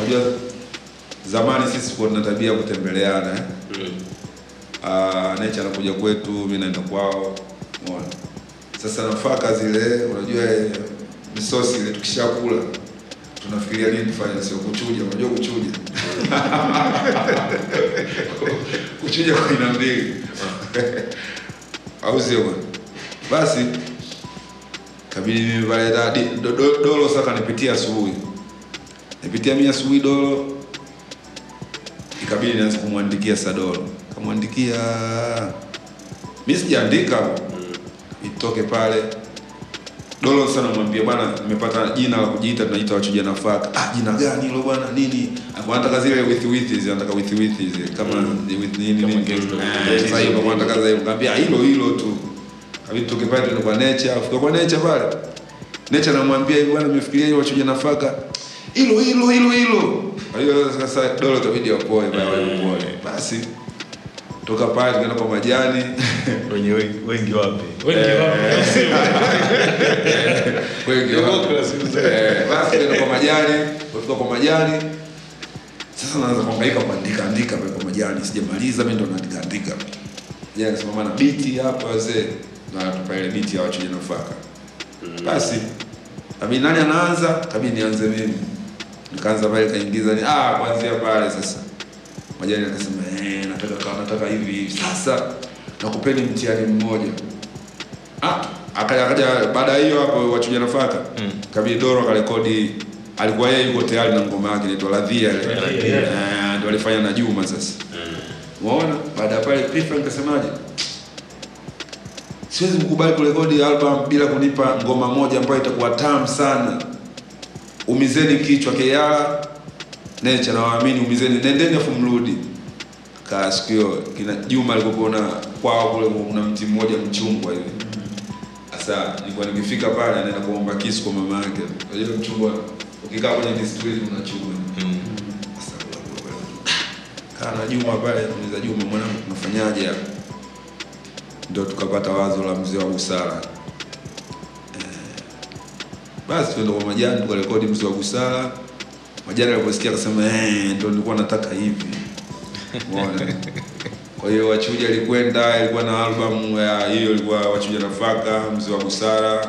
wajua zamani sisi tulikuwa tuna tabia ya kutembeleana eh? uh, Necha anakuja kwetu, mimi naenda kwao, umeona. Sasa nafaka zile, unajua eh, misosi ile tukishakula tunafikiria nini tufanye, sio kuchuja. Unajua kuchuja? Kuchuja kwa aina mbili au sio bwana? Basi kabidi mimi pale dadi do- do- dolo saka kanipitia asubuhi, nipitia mimi asubuhi dolo ikabidi nianze kumwandikia Sadolo, kamwandikia mimi sijaandika itoke pale Dolo sana mwambie bwana, nimepata jina la kujiita, tunajiita wachuja nafaka. Ah, jina gani hilo bwana? Nini? Anataka zile with with hizi, anataka with with hizi kama with nini Kama nini. Eh, Sasa hiyo anataka zile, nikamwambia hilo hilo tu. Kabidi tuke pale kwa Nature, afika kwa Nature pale. Nature anamwambia hivi bwana, nimefikiria hiyo wachuja nafaka. Hilo hilo hilo hilo. Kwa hiyo sasa Dolo itabidi apoe bwana, apoe. Basi toka pale tukaenda kwa majani. Wenye wengi, wengi wapi. Eh, basi tukaenda kwa majani. Kufika kwa majani. Sasa naanza kuhangaika kuandika andika pale kwa majani. Sijamaliza mimi ndo naandika andika. Yeye akasema bana biti hapa wazee. Na tupa ile biti ya wachuja nafaka. Basi kabidi nani anaanza? Kabidi nianze mimi. Nikaanza pale kaingiza ni ah kuanzia pale sasa majani akasema eh nataka kama nataka hivi hivi. Sasa nakupeni mtihani mmoja. Ah, akaja akaja baada ya hiyo hapo wachuja nafaka. Mm. kabidi Doro akarekodi alikuwa yeye yuko tayari na ngoma yake inaitwa Ladhia ile. Eh, ndio alifanya na Juma sasa. Umeona? Baada ya pale Pifa nikasemaje siwezi kukubali kurekodi album bila kunipa ngoma moja ambayo itakuwa tamu sana. Umizeni kichwa Keyala Nature na waamini umizeni nendeni afu mrudi kaa siku hiyo kina Juma alikuwa na kwao kule kuna mti mmoja mchungwa hivi. Sasa nilikuwa nikifika pale anaenda kuomba kisu kwa mama yake. Unajua mchungwa ukikaa kwenye district unachuma. Sasa kula kula kula kaa na Juma pale muuliza Juma mwanangu tunafanyaje hapa? Ndio tukapata wazo la mzee wa busara. Basi tuende kwa majani tukarekodi mzee wa busara majani aliposikia akasema eh ndio nilikuwa nataka hivi. Umeona? Kwa hiyo wachuja alikwenda ilikuwa na album ya hiyo ilikuwa wachuja nafaka mzee wa busara.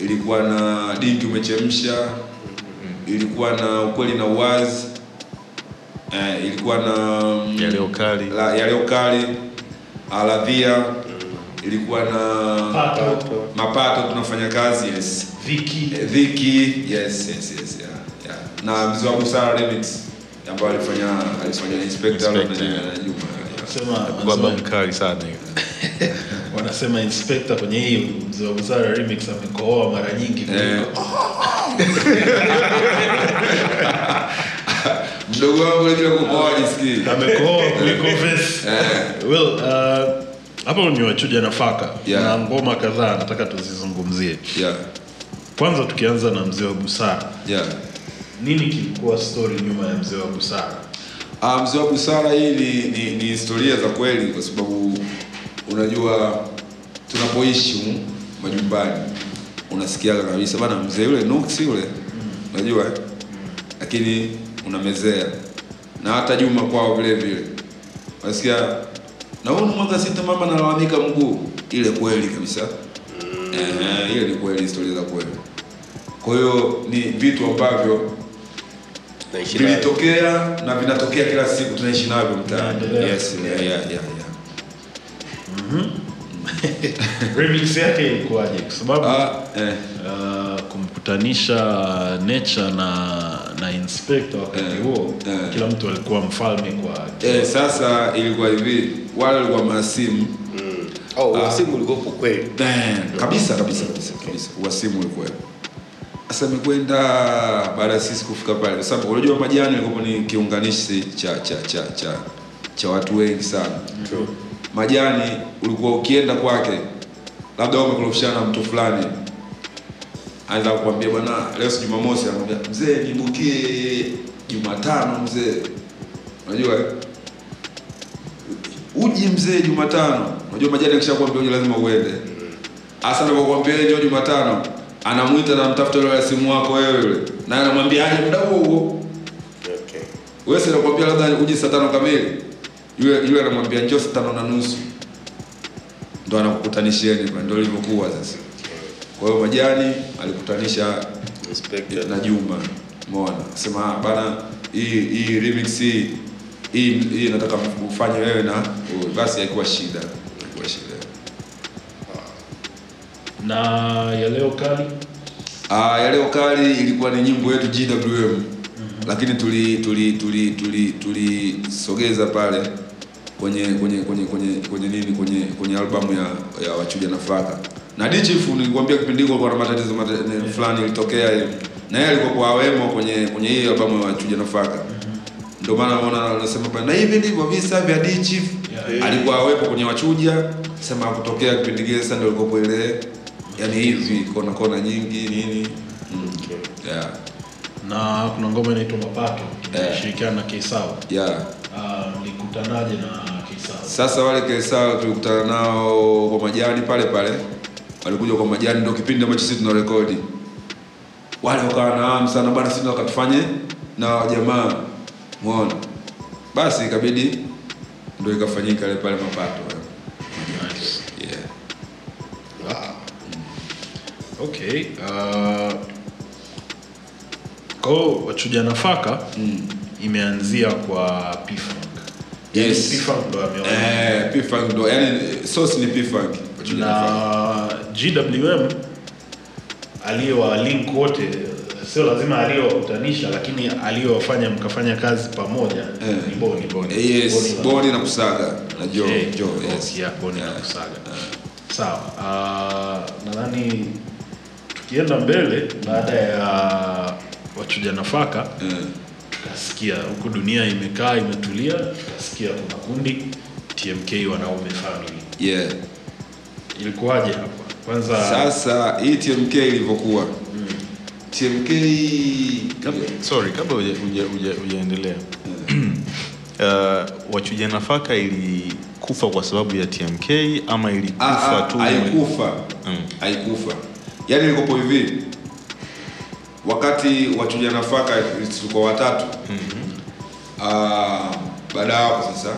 Ilikuwa na dingi umechemsha. Ilikuwa na ukweli na uwazi. Eh, ilikuwa na mm, Yaliyo kali. la- yaliyo kali aladhia. Ilikuwa na Pato. mapato tunafanya kazi yes. Viki. Viki, yes, yes, yes, yeah. Na mzee wa busara remix ambaye alifanya alifanya inspector na Juma. kwamba mkali sana hiyo wanasema inspector kwenye hii mzee wa busara remix amekooa mara nyingi Eh. kuliko Mdogo wangu unajua kukoa jisikii. Amekoa kuliko vesi. well uh, hapo ni wachuja nafaka Yeah. na ngoma kadhaa nataka tuzizungumzie Yeah, kwanza tukianza na mzee wa busara yeah. Nini kilikuwa story nyuma ya mzee wa busara? Ah, mzee wa busara hii ni, ni, ni historia za kweli kwa sababu unajua tunapoishi majumbani unasikiaga kabisa bana mzee yule nuksi yule unajua mm. lakini unamezea. Na hata Juma kwao vile vile. Unasikia na huu mwaka sita mama nalalamika mguu. Ile kweli kabisa. Eh, ile ni kweli historia za kweli. Kwa hiyo ni vitu ambavyo. Vilitokea na vinatokea kila siku tunaishi navyo mtaani. Yes, yeah, yeah, yeah, yeah. remix yake ilikuwaje? Kwa sababu Ah, eh, uh, kumkutanisha nature na na inspector wakati Eh, huo eh. kila mtu alikuwa mfalme kwa eh, sasa ilikuwa hivi wale walikuwa masimu. Mm. Oh, wasimu ulikuwepo kweli. Eh, kabisa kabisa kabisa kabisa. Uwasimu ulikuwepo sasa nimekwenda baada ya sisi kufika pale kwa sababu unajua majani yalikuwa ni kiunganishi cha cha cha cha cha watu wengi sana. True. majani ulikuwa ukienda kwake labda wewe umekorofishana na mtu fulani anaweza kukwambia bwana leo si jumamosi. Anakwambia mzee nibukie jumatano mzee. Unajua uji mzee jumatano. Unajua majani akishakwambia uje lazima uende. Hasa anapokuambia njoo jumatano anamwita na mtafuta yule simu wako wewe yule. Naye anamwambia aje muda huo huo. Okay. wewe si nakwambia labda uje saa tano kamili? Yule yule anamwambia njoo saa tano na nusu. Ndo anakukutanisheni ndo ilivyokuwa sasa. Kwa hiyo majani alikutanisha Inspector. na Juma. Umeona? Sema "Ah, bana hii hii remix hii hii nataka ufanye wewe na huyu." basi haikuwa shida na ya leo kali? Ah, ya leo kali ilikuwa ni nyimbo yetu GWM lakini tuli tuli tuli tuli tulisogeza pale kwenye kwenye kwenye kwenye kwenye nini kwenye kwenye albamu ya ya wachuja nafaka na Dichifu nilikwambia kipindi hiko kwa matatizo mata- fulani ilitokea hiyo na yeye alikuwa kwa wemo kwenye kwenye hii albamu ya wachuja nafaka ndio maana unaona anasema pale na hivi ndivyo visa vya Dichifu Yeah. alikuwa awepo kwenye wachuja sema kutokea kipindi kile sasa ndio ile yani hivi kona kona nyingi nini mm. Okay. yeah. na kuna ngoma inaitwa mapato imeshirikiana na Kisao yeah. uh, na Kisao? Sasa wale Kisao tulikutana nao kwa majani pale pale, walikuja kwa majani, ndio kipindi ambacho sisi tuna rekodi. Wale wakawa na hamu sana bana, sisi wakatufanye na jamaa, muona. Basi ikabidi ndio ikafanyika ile pale mapato. Okay uh, kwao wachuja nafaka Mm. imeanzia kwa P-Funk Yaani Yes. P-Funk ndo ameona Eh, P-Funk ndo yani source ni P-Funk. na GWM aliyowalink wote sio lazima aliyowakutanisha lakini aliyowafanya mkafanya kazi pamoja Eh. ni Boni Boni yes, Boni Boni na Kusaga na Joe, Okay. Joe, yes. yeah, Boni na Yeah. Sawa. Uh, nadhani tukienda mbele baada ya wachuja nafaka Eh. tukasikia huku dunia imekaa imetulia, tukasikia kuna kundi TMK wanaume family. Yeah. Ilikuwaje hapa? Kwanza Sasa hii TMK ilivyokuwa. TMK Kabla- sorry kabla huja- huja- huja- hujaendelea uh, wachuja nafaka ilikufa kwa sababu ya TMK ama Ah, ilikufa ah, tu haikufa Mm. haikufa yaani ilikopo hivi. Wakati wachuja nafaka tulikuwa watatu. Ah, baada ya hapo sasa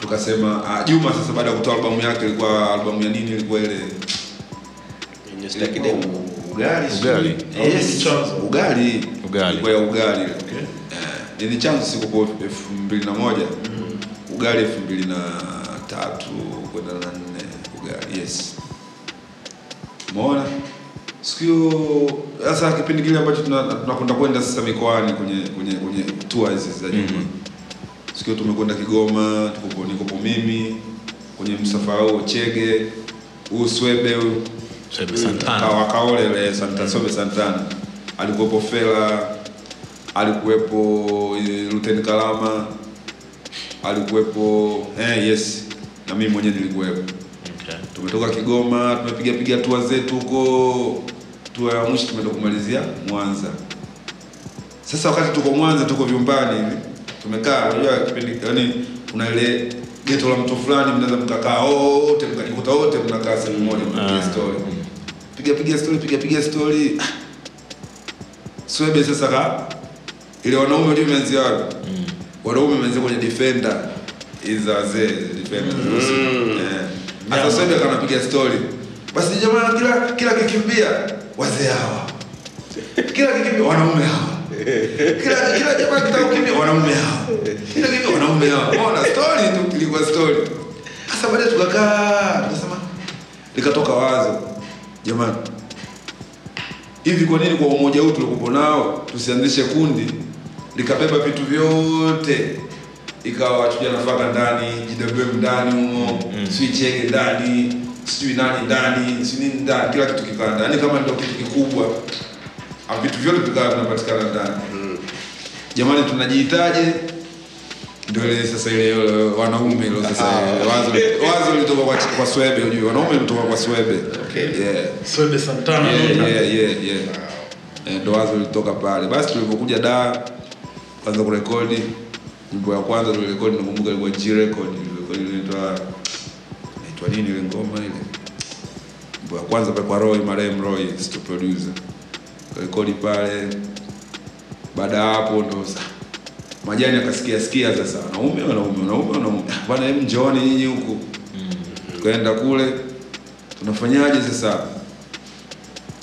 tukasema ah, Juma sasa baada ya kutoa albamu yake ilikuwa albamu ya nini ilikuwa ile? Demo. ugali Ugali. yes, ugali. Ugali. ilikuwa ya ugali. Okay. Eh, nini chanzo sikupo elfu mbili na moja. Ugali elfu mbili na tatu kwenda na nne. Ugali yes umeona? Siku hiyo sasa kipindi kile ambacho tuna- tunakwenda kwenda sasa mikoani kwenye kwenye kwenye tour hizi za nyuma siku hiyo tumekwenda Kigoma tuko nikopo mimi kwenye msafara huo Chege huu Swebe huyu Ka- Santana. wakaole ile Santa Swebe Santana. Alikuwepo Fela alikuwepo eh, Luten Kalama alikuwepo eh, yes na mimi mwenyewe nilikuwepo Okay. tumetoka Kigoma tumepiga piga tua zetu huko. Tua ya mwisho tumeenda kumalizia Mwanza. Sasa wakati tuko Mwanza tuko vyumbani hivi. Tumekaa unajua kipindi yani kuna ile geto la mtu fulani mnaweza mkakaa wote mkajikuta wote mnakaa sehemu moja mnapiga Ah. story. Piga piga story piga piga story. Swebe sasa ka ile wanaume ndio imeanzia wapi? Wanaume imeanzia kwenye defender. Iza wazee defender eh sasa hivi anapiga story. Basi jamaa kila kila kikimbia wazee hawa. Kila kikimbia wanaume hawa. Kila kila jamaa kitaka kukimbia wanaume hawa. Kila kikimbia wanaume hawa. Unaona story tu ilikuwa story. Sasa baadaye tukakaa tukasema likatoka wazo. Jamani hivi kwa nini kwa umoja huu tulikuwa nao tusianzishe kundi? Likabeba vitu vyote ikawa chuja nafaka ndani JWM ndani humo mm. sijui chege ndani sijui nani ndani sijui nini ndani kila kitu kikaa ndani. Yaani kama ndio kitu kikubwa Ah, vitu vyote vikawa vinapatikana ndani. Jamani tunajihitaji ndio ile sasa ile wanaume ile sasa wazo wazo litoka kwa, kwa Swebe unajua wanaume litoka kwa Swebe. Okay. yeah. Swebe Santana yeah, yeah, yeah, yeah. Wow. Ndio wazo litoka pale. Basi tulipokuja da kwanza kurekodi nyimbo ya kwanza tulirekodi nakumbuka ilikuwa G record ilikuwa inaitwa inaitwa nini ile ngoma ile? Nyimbo ya kwanza pale kwa Roy marehemu Roy sto producer. Rekodi pale baada ya hapo ndo majani akasikia sikia sasa wanaume wanaume wanaume wanaume. Bwana hem njooni nyinyi huku. Tukaenda kule tunafanyaje sasa?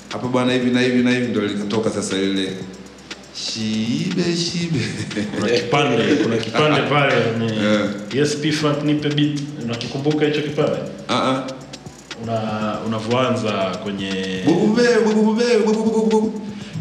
Hapa bwana hivi na hivi na hivi ndo likatoka sasa lile shibe shibe. Kuna kipande kuna kipande pale ni Yeah. yes Funk nipe beat. Unakikumbuka hicho kipande? Ah. una unavyoanza kwenye bubube bubube bubube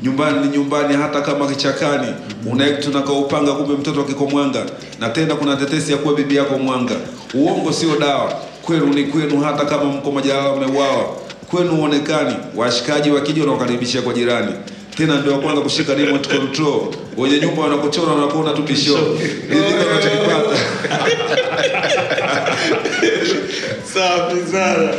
nyumbani ni nyumbani hata kama kichakani. Unaektu na kaupanga kumbe mtoto akiko mwanga. Na tena kuna tetesi ya kuwa bibi yako mwanga. Uongo sio dawa. Kwenu ni kwenu hata kama mko majalala mmeuawa. Kwenu uonekani. Washikaji wakija wanawakaribishia kwa jirani tena ndio wa kwanza kushika remote control. Wenye nyumba wanakuchora wanakuona tu bisho ridhika unachokipata Safi sana.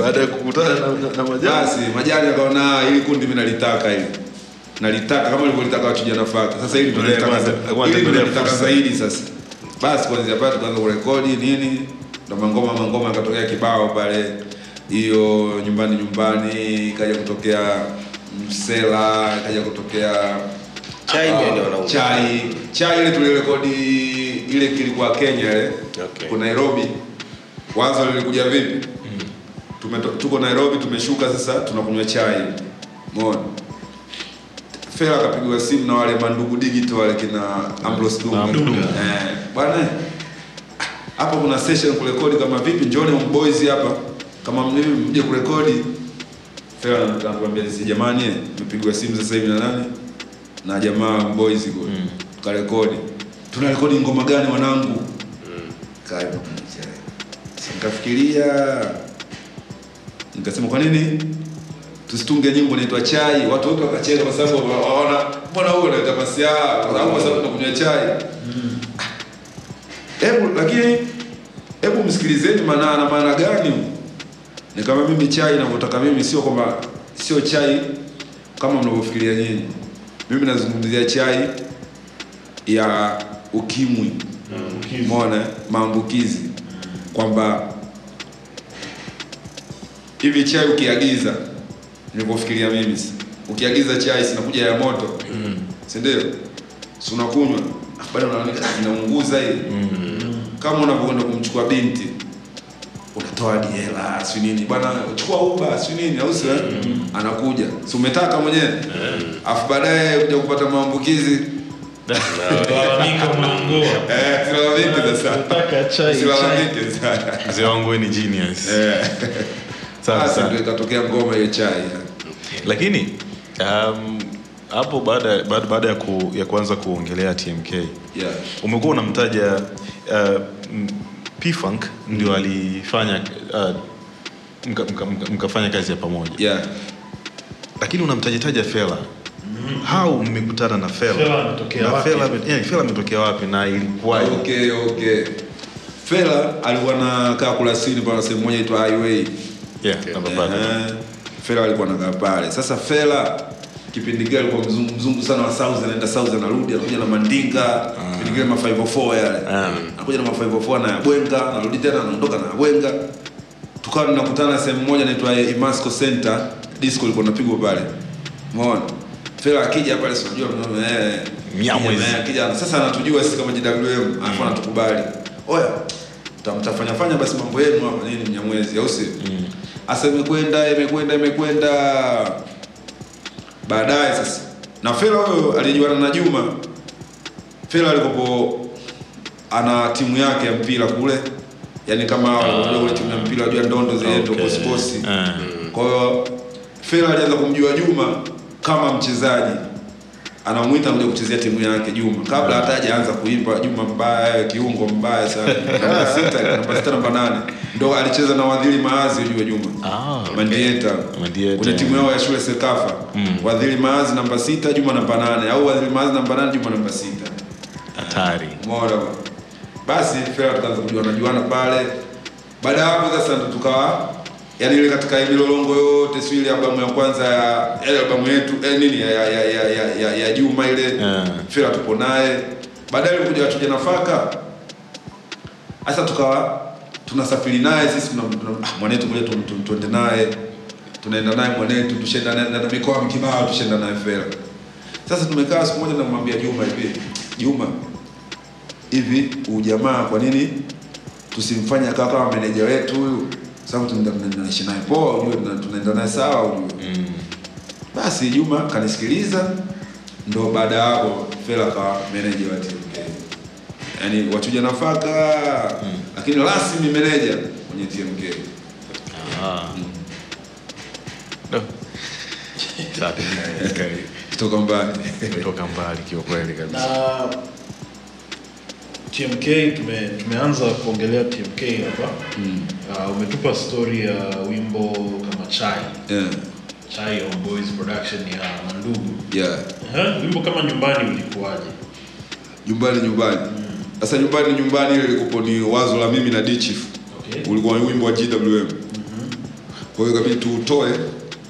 baada ya kukutana na, na, na majani basi majani akaona "Ah, hili kundi mimi nalitaka hili. Nalitaka kama nilivyotaka wachuja nafaka sasa hili ndo nalitaka kwanza- za- kwanza hili ndo ngoja nalitaka fursa. zaidi sasa. Basi kuanzia pale tukaanza kurekodi nini ndo mangoma mangoma akatokea kibao pale hiyo nyumbani nyumbani ikaja kutokea msela ikaja kutokea Chai uh, chai. Chai ile tulirekodi ile kilikuwa kenya ile. Okay. kwa nairobi. Wazo lilikuja vipi? Tumeto, tuko Nairobi tumeshuka sasa tunakunywa chai. Umeona? Fela akapigiwa simu na wale mandugu digital wale kina Ambrose Dunga. Eh, bwana hapo kuna session kurekodi kama vipi? Njoni on boys hapa kama mlivyo mje kurekodi. Fela anakuambia sisi jamani tumepigwa simu sasa hivi na nani? Na jamaa boys go. Tukarekodi. Tunarekodi ngoma gani wanangu? mm. kwenye Nikafikiria nikasema kwa nini tusitunge nyimbo inaitwa chai watu wote wakacheka kwa sababu waona mbona huyo anaita masiara kwa sababu kwa sababu tunakunywa chai hebu lakini hebu msikilizeni maana na maana gani ni kama mimi chai navyotaka mimi sio kwamba sio chai kama mnavyofikiria nyinyi. Mimi nazungumzia chai ya ukimwi. Umeona? Maambukizi. Kwamba hivi chai ukiagiza nilivyofikiria mimi ukiagiza chai sinakuja ya moto? Mm. si ndio? Si unakunywa? Bado baadaye unaona inaunguza hii kama unavyoenda kumchukua binti unatoa hadi hela si nini? Bwana chukua uba si nini? Au sio? Anakuja. Si umetaka mwenyewe? Afu baadaye kuja kupata maambukizi. Eh mzee wangu ni genius. Eh. Ndio ikatokea ngoma hiyo chai. Lakini um, hapo baada baada, baada ya, ku, ya kuanza kuongelea TMK yeah. umekuwa unamtaja uh, P-Funk ndio alifanya uh, mka, mka, mka, mkafanya kazi ya pamoja. Yeah. Lakini unamtajataja Fela? How mmekutana na Fela? Fela ametokea wapi? Fela yeah, Fela ametokea wapi na ilikuwaje? Okay okay. Fela alikuwa na kaa Kurasini pale sehemu moja inaitwa Highway. Yeah. Eh, Fela alikuwa anakaa pale. Sasa Fela kipindi kile alikuwa mzungu, mzungu sana wa South, anaenda South anarudi, anakuja na mandinga kipindi kile ma 504 yale anakuja na ma 504 na yabwenga anarudi tena anaondoka na yabwenga Tukawa tunakutana sehemu moja inaitwa Imasco Center, disco ilikuwa inapigwa pale. Umeona? Fela akija pale si unajua eh Mnyamwezi. akija- akija sasa anatujua sisi kama JWM, alafu anatukubali. Oya, mta- mtafanya fanya basi mambo yenu hapa nini Mnyamwezi au sio? Asa imekwenda imekwenda imekwenda, baadaye sasa na Fela huyo alijuana na Juma. Fela alikopo ana timu yake ya mpira kule, yani kama unajua kule timu ya mpira unajua ndondo zile Okay. okay. sports Ah. kwa hiyo Fela alianza kumjua Juma kama mchezaji, anamwita mje kuchezea timu yake Juma, kabla hata hajaanza kuimba. Juma mbaya, kiungo mbaya sana, namba sita, namba sita, namba nane, ndo alicheza na Wadhili Maazi, ujue Juma Ah. Mandieta kwenye timu yao ya shule Sekafa Mm. Wadhili Maazi namba sita, Juma namba nane, au Wadhili Maazi namba nane, Juma namba sita. Hatari. mora. Basi Fela tukaanza kujuana juana pale. Baada ya hapo sasa ndo tukawa yani ile katika milolongo yote sio ile albamu ya kwanza ya ile albamu yetu eh, nini ya ya ya ya, ya, ya, ya Juma ile yeah. Fela tupo naye. Baadaye kuja watu nafaka. Sasa tukawa tunasafiri naye sisi mwanetu tu- tuende naye. Tunaenda naye mwanetu tushenda naye na mikoa mkibao, tushenda naye Fela. Sasa tumekaa siku moja namwambia Juma hivi, Juma hivi ujamaa kwa nini tusimfanye akawa kama meneja wetu huyu? Sababu tunaishi naye poa ujue tunaenda naye sawa ujue. Mm. basi Juma kanisikiliza ndo baada ya hapo Fela akawa meneja wa TMK yani wachuja nafaka lakini rasmi meneja kwenye TMK Ah. No. Kutoka mbali Kutoka mbali kiukweli kabisa. na TMK tume, tumeanza kuongelea TMK hapa Mm. uh, umetupa story ya wimbo kama chai yeah. chai on boys production ya mandugu yeah. uh, wimbo kama nyumbani ulikuwaje nyumbani nyumbani sasa nyumbani nyumbani ile ilikuwa ni wazo la mimi na D-Chief okay. ulikuwa wimbo wa GWM kwa hiyo kabidi tuutoe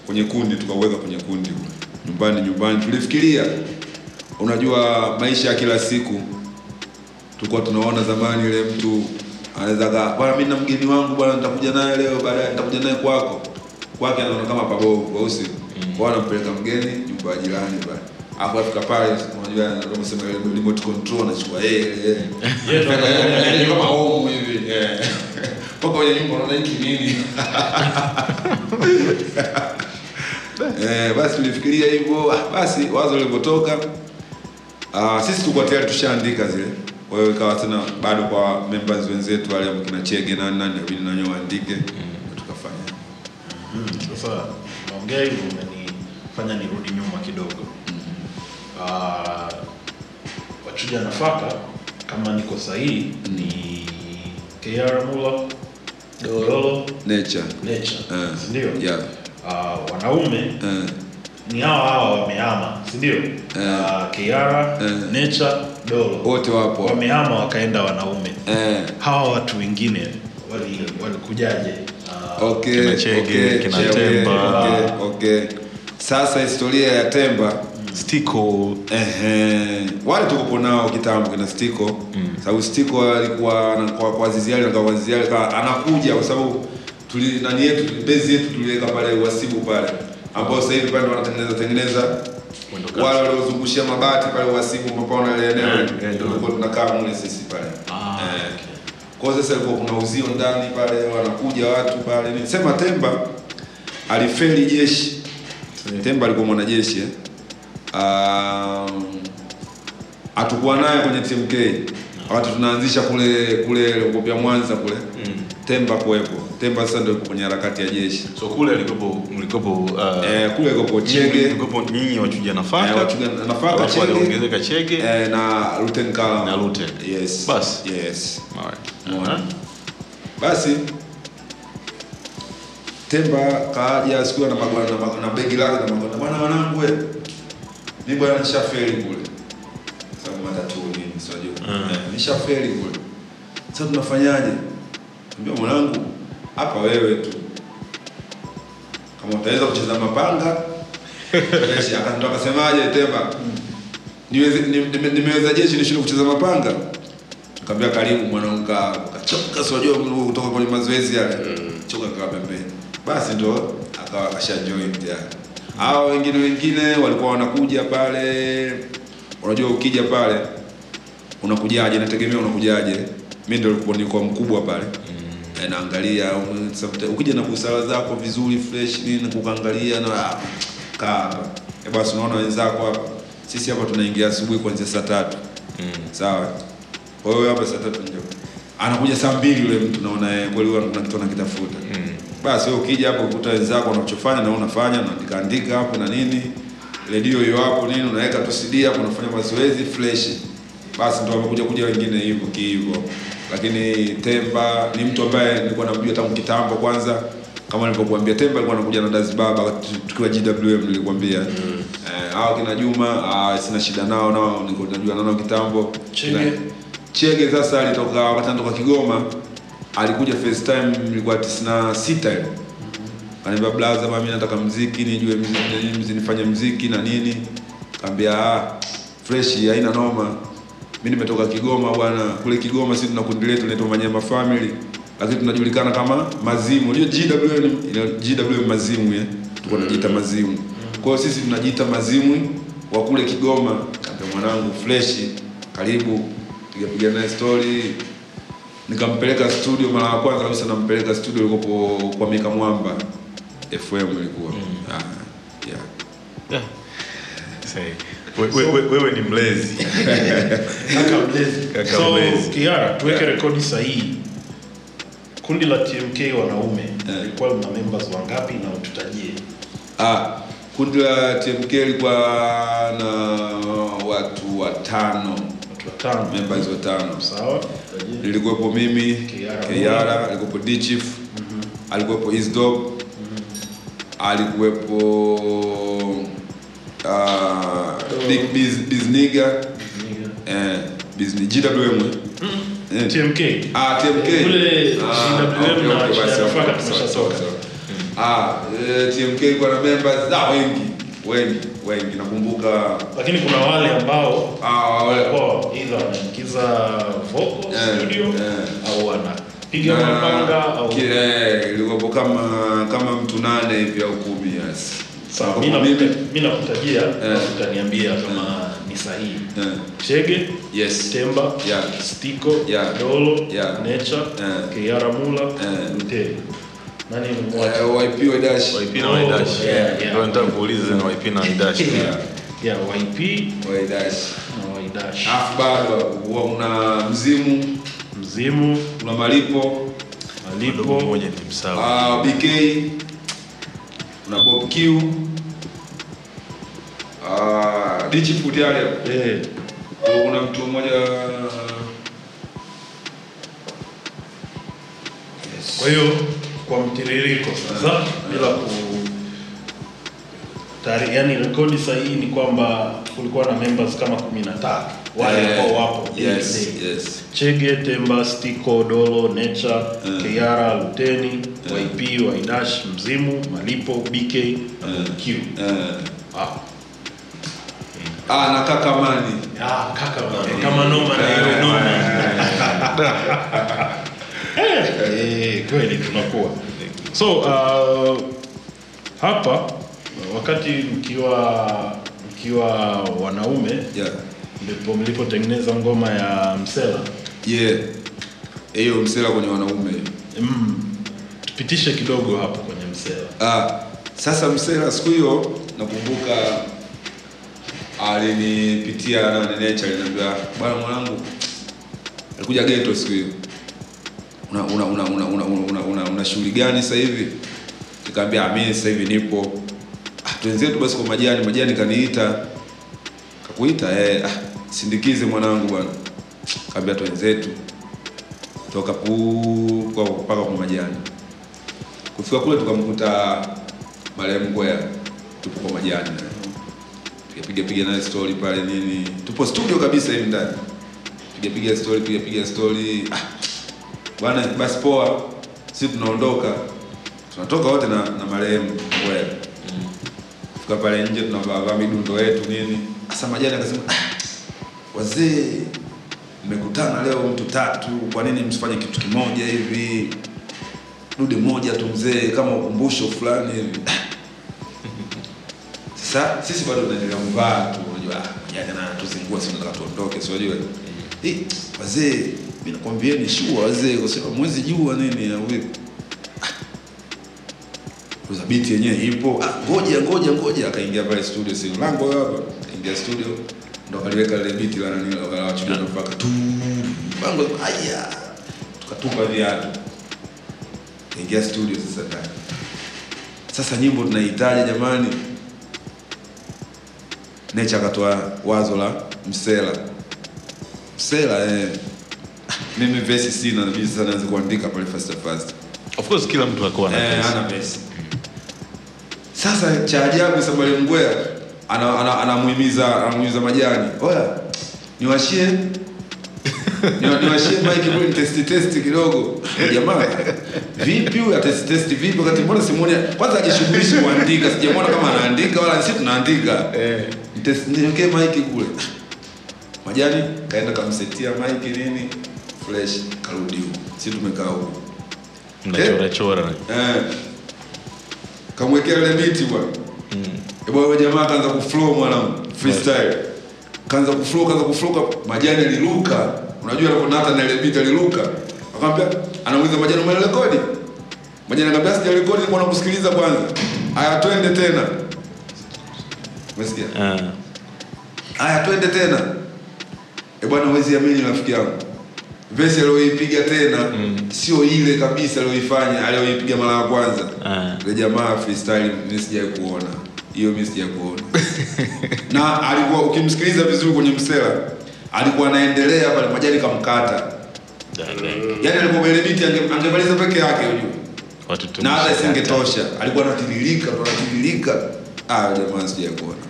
kwenye kundi tukauweka kwenye kundi nyumbani nyumbani. Tulifikiria unajua maisha ya kila siku tulikuwa tunaona zamani ile mtu anaweza ka bwana mimi na mgeni wangu bwana nitakuja naye leo baadaye nitakuja naye kwako. Kwake anaona kama pabovu kwa usiku kwa anampeleka mgeni nyumba ya jirani bwana hapo afika pale unajua kama sema remote control anachukua yeye yeye. Yaani kama home hivi. Eh. mpaka kwenye nyumba unaona hiki nini? Eh, basi tulifikiria hivyo. Basi wazo lilipotoka ah, sisi tulikuwa tayari tushaandika zile. Kwa hiyo ikawa tena bado kwa members wenzetu wale kina Chege na nani inabidi na wenyewe waandike. Tukafanya. Sasa naongea hivyo umenifanya nirudi nyuma kidogo. Uh, wachuja nafaka kama niko sahihi ni KR Mula Dolo nature Nature, Eh, si ndio? yeah. Uh, wanaume uh, ni hawa hawa wamehama, si ndio? Uh, uh, KR uh, Nature, Dolo wote wapo wamehama wakaenda wanaume. uh, Hawa watu wengine wali walikujaje? Uh, okay, Kina Chege, okay, kina Chege, Temba. okay, okay. Sasa historia ya Temba Stiko Ehe, wale tukopo nao kitambo kina Stiko mm. sababu Stiko alikuwa kwa kwa Azizi Ali na kwa Azizi Ali anakuja kwa sababu tuli nani yetu base yetu tuliweka pale uhasibu pale ambao sasa hivi pale wanatengeneza tengeneza wale waliozungushia mabati pale uhasibu mpaka ile eneo ndio tunakaa mule sisi pale Ah, Eh. Kwa sasa ilikuwa kuna uzio ndani pale, wanakuja watu pale. Ni- Temba alifeli jeshi. Temba alikuwa mwanajeshi eh. Um, naye kwenye TMK wakati tunaanzisha kule kule Ngopya Mwanza kule Temba kuwepo. Temba sasa ndio kwenye harakati ya jeshi so kule alikopo mlikopo uh, eh, kule alikopo Chege mlikopo nyinyi wachuja nafaka eh, wachuja nafaka Chege aliongezeka Chege eh, na Luten Kala na Luten. yes Bas. yes Alright. Aha. Basi Temba kaja siku na magwana na begi lake na magwana. Bwana wanangu wewe. Mimi bwana nishafeli kule. Sababu matatu nini sijui. Mm. Eh, nishafeli kule. Sasa tunafanyaje? Ambia mwanangu hapa wewe tu. Kama utaweza kucheza mapanga akanitoka akasemaje Temba? Niweze ni- nime- nimeweza jeshi nishinde kucheza mapanga. Nikamwambia karibu mwanangu ka kachoka siwajua kutoka kwenye mazoezi yale. Choka kaa pembeni. Basi ndo akawa akashajoin tayari. Hao wengine wengine walikuwa wanakuja pale. Unajua ukija pale unakujaje, nategemea unakujaje. Mimi ndio nilikuwa nilikuwa mkubwa pale. mm. naangalia ukija na busara zako vizuri fresh nini kukaangalia na ah, kaa Eh, basi unaona wenzako hapa. Sisi hapa tunaingia asubuhi kuanzia saa tatu. Sawa? Kwa hiyo hapa saa tatu ndio. Anakuja saa mbili yule mtu naona kweli kuna kitu anakitafuta basi wewe ukija hapo ukuta wenzako wanachofanya na unafanya unaandika andika hapo na nini redio hiyo hapo nini unaweka tu CD hapo unafanya mazoezi fresh. Basi ndio wamekuja kuja wengine hivyo kihivyo. Lakini Temba ni mtu ambaye nilikuwa namjua tangu kitambo kwanza. Kama nilivyokuambia Temba alikuwa anakuja na Dazi Baba tukiwa GWM nilikwambia. Eh, hao kina Juma ah, sina shida nao nao nilikuwa najua nao kitambo. Chege? Chege sasa alitoka wakati anatoka Kigoma alikuja first time ilikuwa 96 ile ananiambia blaza mimi nataka mziki nijue mziki, mziki nifanye mziki na nini. Kaambia ah fresh haina noma. Mimi nimetoka Kigoma bwana kule Kigoma sisi tuna kundi letu linaitwa Manyema Family. Lakini tunajulikana kama Mazimu. Hiyo GW GWM Mazimu ya tuko tunajiita Mazimu. Kwa hiyo sisi tunajiita Mazimu wa kule Kigoma. Kaambia mwanangu fresh karibu piga piga naye story nikampeleka studio mara ya kwanza kabisa nampeleka studio ilikopo kwa Mika Mwamba FM ilikuwa ah, yeah. Say, we- we- we- ni mlezi Kaka mlezi. Kaka so mlezi. Kiara, tuweke rekodi sahihi. Kundi la TMK wanaume Eh. yeah. lina members wangapi na ututajie? Ah, kundi la TMK lilikuwa na watu watano Watano Sawa? Nilikuwepo mimi Kiara. Alikuwepo D Chief alikuwepo Isdog alikuwepo uh, Big Bizniga eh, Bizni GWM eh. Eh. TMK. Ah, TMK. Kule Ah, GWM na. Ah, TMK members wengi, wengi, wengi. Nakumbuka Lakini kuna wale ambao ah, wale walikuwa either wanaingiza vocal yeah, studio yeah, au wanapiga na- mapanga au eh, ilikuwapo kama kama mtu nane hivi au kumi yes. Sawa, Kwa mimi mimi mimi nakutajia yeah, utaniambia kama ni sahihi. yeah. Chege, yes. Temba, Yeah. Stiko, Yeah. Dolo, Yeah. Nature, yeah, Kiara Mula, yeah, Luteni. Nani mmoja? Eh, YP wa Dash. YP na Waidash. Oh, yeah, yeah. Ndio nataka kuuliza na YP na Waidash. Yeah, Yeah, YP wa Dash. na Waidash. Afu bado huwa una mzimu, Mzimu, una malipo, Malipo, mmoja ni msawa. Ah, BK una Bob Q ah, Dichi Futiali Eh. Yeah. kuna mtu mmoja Kwa hiyo kwa mtiririko sasa, bila ku tari, yani rekodi sahihi ni kwamba kulikuwa na members kama kumi na tatu wale ambao yeah, wapo yes, yes. Chege, Temba, Stiko, Dolo, Nature, Mm. Kiara, Luteni, YP, Waidash, Mzimu, Malipo, BK na Q. Eh, Ah. ah, na kaka Mani Ah, kaka Mani. kama noma na hiyo noma. Eh, kweli tunakuwa. So uh, hapa wakati mkiwa mkiwa wanaume yeah. ndipo mlipotengeneza ngoma ya Msela. yeah. hiyo msela kwenye wanaume Mm, tupitishe kidogo hapo kwenye Msela. ah, sasa msela siku hiyo nakumbuka alinipitia na nenecha aliniambia bwana mwanangu alikuja geto siku hiyo una una una una una una, una, una shughuli gani sasa hivi? Nikamwambia "Ah, mimi sasa hivi nipo. Ah, twenzetu basi kwa majani majani kaniita. Kakuita eh ah, sindikize mwanangu bwana. Kaambia twenzetu toka pu kwa mpaka kwa majani. Kufika kule tukamkuta marehemu Kwea tupo kwa majani. Piga piga piga naye story pale nini. Tupo studio kabisa hivi ndani. Piga piga story piga piga story. Ah, bwana basi poa. Si tunaondoka. Tunatoka wote na, na marehemu Kwea fika pale nje tunavaa midundo yetu nini. Sasa majani akasema ah, wazee mmekutana leo mtu tatu. Kwa nini msifanye kitu kimoja hivi? Dude moja tu mzee kama ukumbusho fulani hivi. Sasa sisi bado tunaendelea mvaa tu unajua. Ah, na tuzingua sisi tunataka tuondoke si unajua eh, wazee nakwambia ni shua wazee kusema mwezi jua nini au vipi Kuza yenyewe ipo. Ah, ngoja ngoja ngoja. Akaingia pale studio si mlango hapa? Akaingia studio ndo aliweka ile biti la nani la wachukua na mpaka tu mlango aya! Tukatupa viatu. Ingia studio sasa ndani. Sasa nyimbo tunahitaji jamani. Necha akatoa wazo la msela msela eh. mimi verse sina nabidi sasa naanza kuandika pale fast fast of course kila mtu akuwa na eh, ana verse. sasa cha ajabu Samuel Mgwea anamuhimiza ana, ana anamuhimiza- majani. Oya niwashie niwashie mike bro test test kidogo. Jamaa vipi huyu atest test vipi? Wakati mbona simuoni? Kwanza ajishughulishi kuandika sijamwona kama anaandika wala sisi tunaandika. Eh. Test- niwekee mike kule majani kaenda kamsetia mike nini fresh karudi huko, si tumekaa huko mnachora chora Eh. Kamwekea ile biti bwana. Mm. Bwana jamaa kaanza kuflow mwanangu freestyle. Kaanza kuflow kaanza kuflow majani aliruka. Unajua anaponata na ile biti aliruka. Akamwambia anamuuliza majani umeona rekodi? Majani akamwambia sija rekodi nilikuwa nakusikiliza kwanza. Aya twende tena. Umesikia? Ah. Aya twende tena. Eh bwana huwezi amini rafiki yangu. Vesi aliyoipiga tena sio ile kabisa aliyoifanya aliyoipiga mara ya kwanza. Ah. Jamaa freestyle mimi sijai kuona. Hiyo mimi sijai kuona. na alikuwa ukimsikiliza vizuri kwenye msela alikuwa anaendelea pale majani kamkata. Yaani alikuwa Belemiti angemaliza peke yake unajua. Na hata isingetosha. Alikuwa anatiririka, anatiririka. Ah, jamaa sijai kuona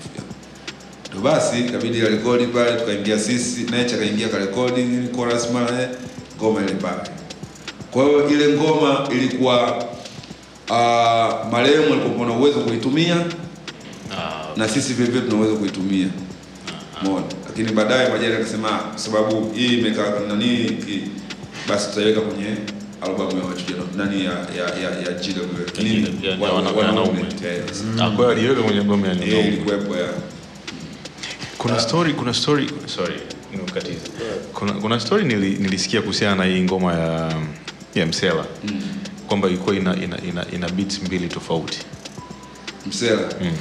Ndo basi ikabidi rekodi pale, tukaingia sisi, Nature akaingia karekodi nini chorus mara eh, ngoma ile pale. Kwa hiyo ile ngoma ilikuwa uh, marehemu alikuwa na uwezo kuitumia Ah, na sisi vile vile tunaweza kuitumia. Umeona? Lakini baadaye Majari akasema "Ah, sababu hii imekaa nani ki, basi tutaiweka kwenye albamu ya wachuja nani ya ya ya, ya GW. Nini? ya- ya Wa- wana- wanaume. wanaume. Ah, kwa hiyo aliweka kwenye ngoma ya Eh, Ninauma. ilikuwepo ya kuna story kuna story. sorry nimekatiza kuna, kuna story nili, nilisikia kuhusiana na hii ngoma ya ya msela. Mm. kwamba ilikuwa ina, ina, ina, ina beats mbili tofauti. Msela. Mm.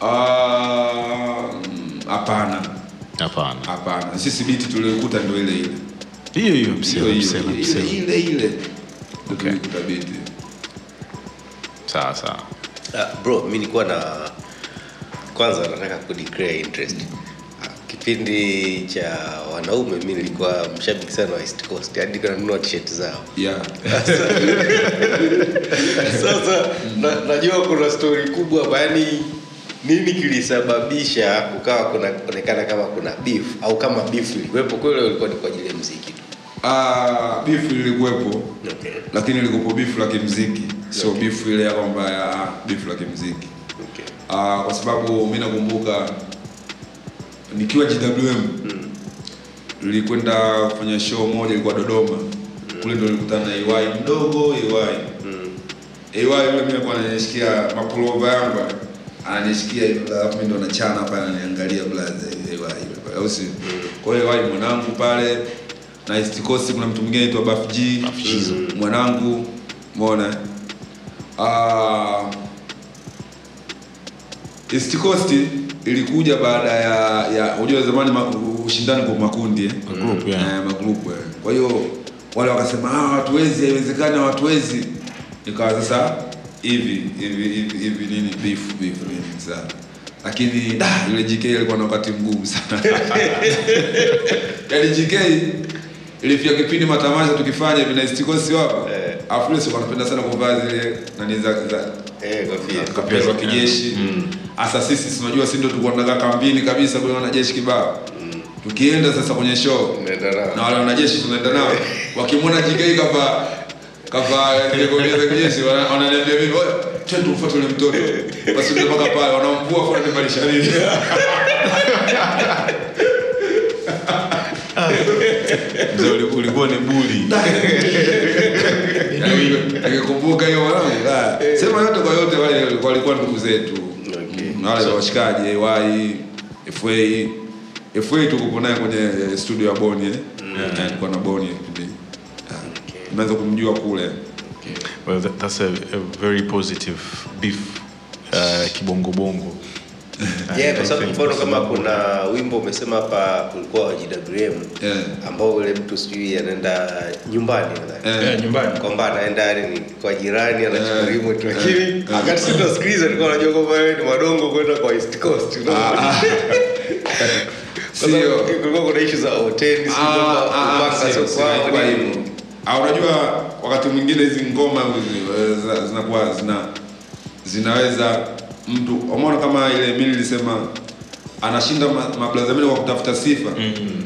Ah, mm, hapana. Hapana. Hapana. Sisi biti tuliokuta ndio ile ile. Hiyo hiyo msela msela ile msela. ile ile. Okay. tulioikuta biti sawa sawa. Uh, bro mi nilikuwa na kwanza nataka kudeclare interest. Kipindi cha wanaume mi nilikuwa mshabiki sana wa East Coast. Hadi nilikuwa tshet zao. Yeah. Sasa na, najua kuna stori kubwa hapa yani nini kilisababisha kukawa kunaonekana kama kuna beef au kama beef ilikuwepo kweli ilikuwa ni kwa ajili ya mziki tu? Ah bifu ilikuwepo okay. lakini ilikuwa bifu la kimziki sio bifu ile ya kwamba ya bifu la kimziki Ah, kwa sababu mi nakumbuka nikiwa GWM nilikwenda kufanya show moja ilikuwa Dodoma. Kule ndo nilikutana na EY mdogo EY EY yule mimi alikuwa ananishikia mapulova yangu ananishikia mimi ndo nachana pale ananiangalia blaza EY yule au si? Kwa hiyo EY mwanangu pale. Na East Coast kuna mtu mwingine anaitwa G mwanangu umeona? Ah East Coast ilikuja baada ya ya unajua zamani ma, ushindani kwa makundi eh? Magrupu, yeah. Eh, magrupu eh. Kwa hiyo wale wakasema ah, hatuwezi, haiwezekani, hatuwezi. Ikawa sasa hivi hivi hivi hivi nini beef beef nini sasa. Lakini da yule JK alikuwa na wakati mgumu sana. Yaani JK ilifika kipindi matamasha tukifanya hivi na East Coast hapa. Eh. Afu sikuwa sana kuvaa zile nani za za Eh, kofia. Kofia za kijeshi hasa sisi si unajua si ndio tulikuwa tunakaa kambini kabisa kule wanajeshi kibao? Tukienda sasa kwenye show na wale wanajeshi tunaenda nao. Wakimwona JK kava kava za kijeshi wananiambia mimi "Wewe twende tufuate yule mtoto. Basi ndio mpaka pale wanamvua kwa wananivalisha bali Mzee, Ndio ulikuwa ni buli nikikumbuka hiyo wanangu ah, sema yote kwa yote wale walikuwa ndugu zetu wale washikaji AY FA FA tukupo naye kwenye eh, studio ya Boni eh. Eh, Tulikuwa na Boni kipindi. Unaweza kumjua kule. Well, that, that's a, a very positive beef uh, kibongobongo. Yeah, kwa sababu mfano kama kuna wimbo umesema hapa ulikuwa wa GWM Yeah. ambao ule mtu sijui anaenda nyumbani. Eh, kwamba anaenda yani kwa jirani anachukua remote lakini wakati sisi tunasikiliza tulikuwa kwamba wewe ni madongo kwenda kwa East Coast unaona? Kwa sababu Sio. kulikuwa kuna issue za hoteli sio Ah, ah, ah, sio, sio sio, nini. hivyo. Ah, unajua wakati mwingine hizi ngoma zina- zinakuwa zina zinaweza mtu umeona kama ile mimi nilisema anashinda ma- mablaza mimi kwa kutafuta sifa.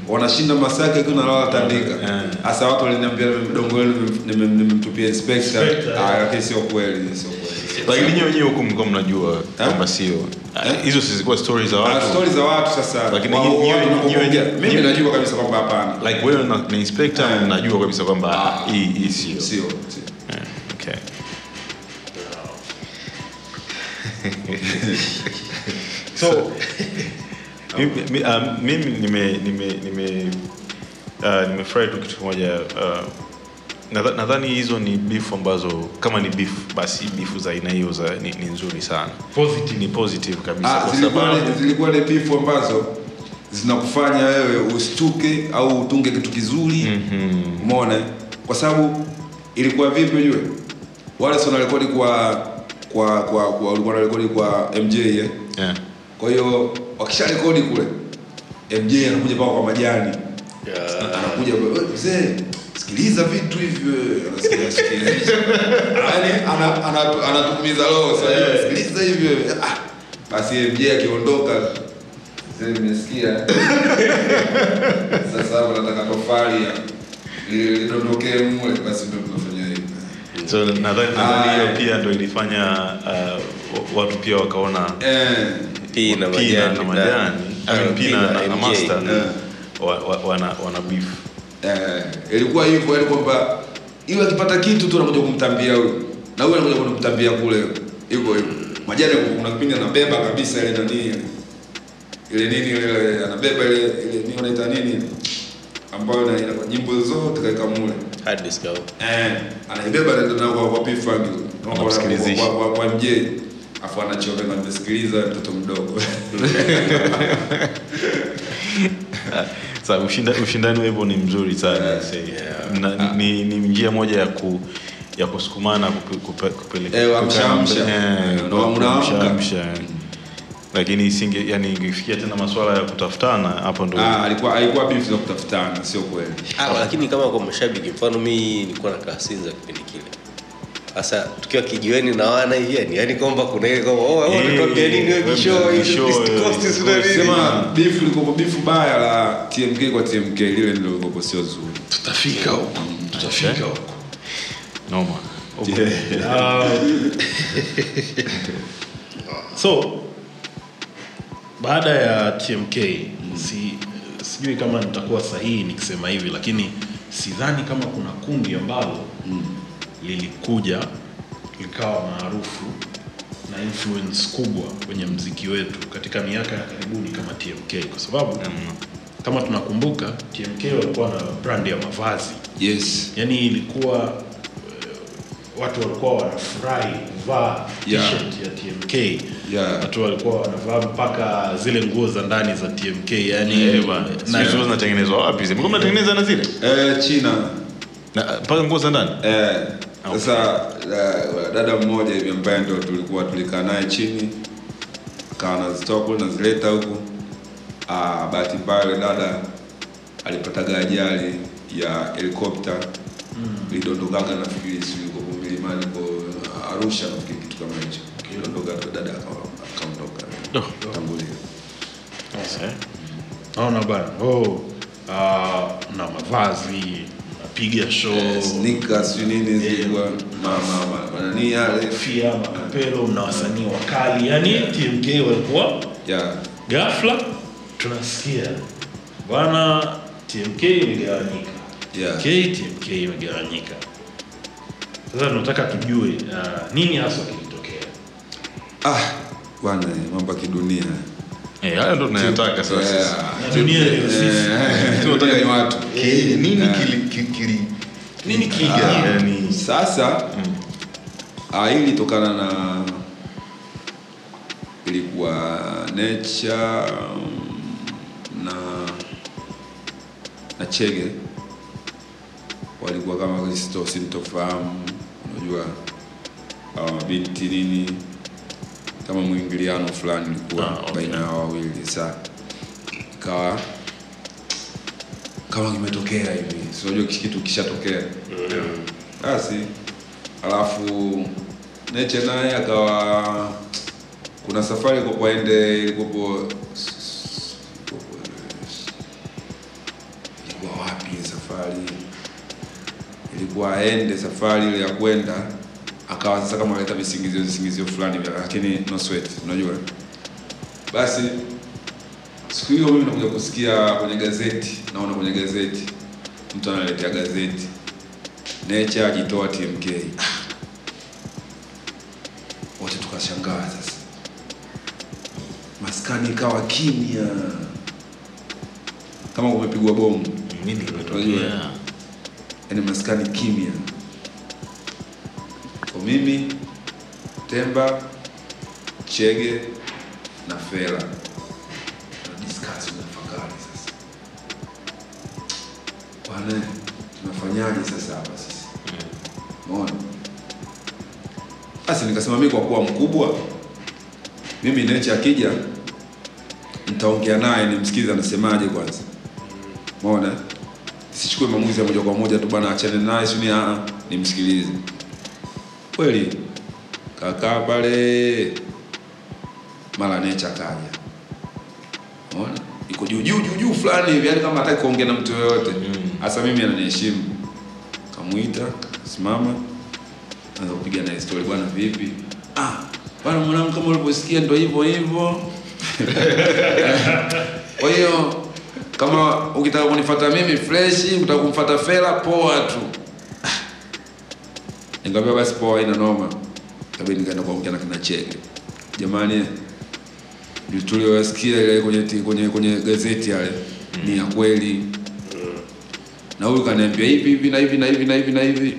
Wanashinda masaki akiwa nalala tandika hasa watu waliniambia mdongo wenu nimemtupia inspector. Ah lakini sio kweli sio kweli. Lakini nyinyi wenyewe huko mlikuwa mnajua kama sio. Eh? hizo zilikuwa stories za Ah, watu. stori za watu sasa. Lakini mimi najua kabisa kwamba hapana. Like wewe na, na inspector najua kabisa kwamba Ah. hii hii sio sio so Mimi- mi- ah, nime nime nime uh, nimefurahi tu kitu kimoja uh, nadhani hizo ni beef ambazo kama ni beef basi beef za aina hiyo za ni, ni nzuri sana. Positive. Ni positive kabisa Ah, kwa sababu zilikuwa ni bifu ambazo zinakufanya wewe usituke au utunge kitu kizuri. Umeona? Kwa sababu ilikuwa vipi ujue? Wale si wanarekodi kwa kwa kwa kwa walikuwa rekodi kwa MJ eh? yeah. kwa hiyo wakisha rekodi kule MJ anakuja paka kwa majani Yeah. anakuja "Wewe, mzee sikiliza vitu hivyo anasikia sikiliza Yaani ana- ana- anatumiza roho sasa sikiliza hivyo ah basi MJ akiondoka mzee nimesikia sasa hapo nataka tofali li- lidondokee mwe basi ndio so nadhani Ah, nadhani hiyo eh. pia ndo ilifanya uh, watu pia wakaona eh. Na Pina majani na Ah, Pina na, master. Eh. wa, wa, wana, wana beef. Eh. Ilikuwa hivyo yani kwamba iwe akipata kitu tu anakuja kumtambia huyo na huyo anakuja kumtambia kule. Hivyo hivyo. Majani kuna kipindi anabeba kabisa ile nani ile nini ile anabeba ile ile nini unaita nini ambayo ina ina- nyimbo zote katika mule Hard disk au? eh anaibeba ndio na kwa kwa P-Funk kwa kwa, kwa, kwa, kwa MJ afu anachomeka nimesikiliza mtoto mdogo Sasa ushinda, ushindani wepo ni mzuri sana say. Na, ni, ni njia moja ya ku ya kusukumana kupe- kupe- kupeleka Eh, amsha, kukaa amsha. mbe- eh, Eh, ndo unaamka. kuamsha, amsha. Lakini isinge yani ingefikia tena masuala ya kutafutana hapo ndo ah alikuwa alikuwa beef za kutafutana sio kweli. Ah, lakini kama kwa mashabiki mfano mimi nilikuwa na kasinza kipindi kile. Sasa tukiwa kijiweni na wana hivi yani yani kwamba kuna ile kwamba oh wewe Eh, nini wewe bisho bisho, East Coast East nini? Sema beef ilikuwa beef baya la TMK kwa TMK lile ndio lilikuwa sio zuri. Tutafika huko tutafika huko. Noma Uh, so baada ya TMK si, sijui kama nitakuwa sahihi nikisema hivi lakini sidhani kama kuna kundi ambalo lilikuja likawa maarufu na influence kubwa kwenye mziki wetu katika miaka ya karibuni kama TMK kwa sababu kama tunakumbuka TMK walikuwa na brand ya mavazi. Yes. Yani ilikuwa watu walikuwa wanafurahi kuvaa Yeah. t-shirt ya TMK Yeah. watu walikuwa wanavaa mpaka zile nguo za ndani za TMK yani yeah, na- Sijui zinatengenezwa wapi zile mlikuwa mnatengeneza na zile? Eh China. Na, mpaka nguo za ndani? Eh, sasa eh, dada mmoja hivi ambaye ndo tulikuwa tulikaa naye chini akawa anazitoa kule nazileta huku. Ah, bahati mbaya yule dada alipataga ajali ya helikopta lidondokaga nafikiri kwa milimani kwa Arusha nafikiri kitu kama hicho. Kiondoka dada akaondoka. Doh. tangulia Eh, naona bana oh, uh, na mavazi napiga show. Eh, sneakers nini zilikuwa mama mama nani yale? Fia makapelo na wasanii wakali. Yani TMK walikuwa? Yeah. ghafla tunasikia bwana TMK imegawanyika. Yeah. TMK imegawanyika sasa tunataka tujue uh, nini hasa kilitokea? Ah, bwana mambo ya kidunia. Eh, hayo ndo tunayataka sasa. Yeah. Na dunia ndio sisi. Eh, tunataka ni watu. Nini kili- nini kiga yani sasa ah, hii ilitokana na ilikuwa nature um, na na chege. Walikuwa kama sintofahamu unajua hawa mabinti nini kama mwingiliano fulani ulikuwa Ah, okay. baina ya wawili. Sa ikawa kama kimetokea hivi. Si unajua kitu kishatokea. Basi alafu Neche naye akawa kuna safari kwaende ilikopo ilikuwa wapi safari ilikuwa aende safari ile ya kwenda akawa sasa kama analeta visingizio visingizio fulani vya lakini no sweat unajua. Basi siku hiyo mimi nakuja kusikia kwenye gazeti naona kwenye gazeti mtu analetea gazeti. Nature ajitoa TMK. Wote tukashangaa sasa, maskani ikawa kimya. Kama kumepigwa bomu, nini kimetokea yaani maskani kimya. Kwa mimi Temba, Chege na Fela tuna discuss sasa, bwana, tunafanyaje sasa hapa sisi? Umeona? Basi nikasema mimi kwa kuwa mkubwa, mimi Necha akija nitaongea naye nimsikize anasemaje kwanza. Umeona? Sichukue maamuzi ya moja kwa moja tu bana, achane naye sio a nimsikilize. Kweli kakaa pale, mara Nature kaja. unaona Iko juu juu juu juu fulani hivi, yani kama hataki kuongea na mtu yoyote. Hasa mimi ananiheshimu. Kamuita, simama, anza kupiga na story, bwana vipi? Ah, bwana mwanangu, kama ulivyosikia ndo hivyo hivyo. Kwa hiyo kama ukitaka kunifata mimi fresh, ukitaka kumfata Fela poa tu. Nikamwambia basi poa, ina noma. Kabidi nikaenda kuongea na kina Chege. Jamani, tuliyosikia ile kwenye kwenye kwenye gazeti yale ni ya kweli. Na huyu kaniambia hivi hivi na hivi na hivi na hivi na hivi.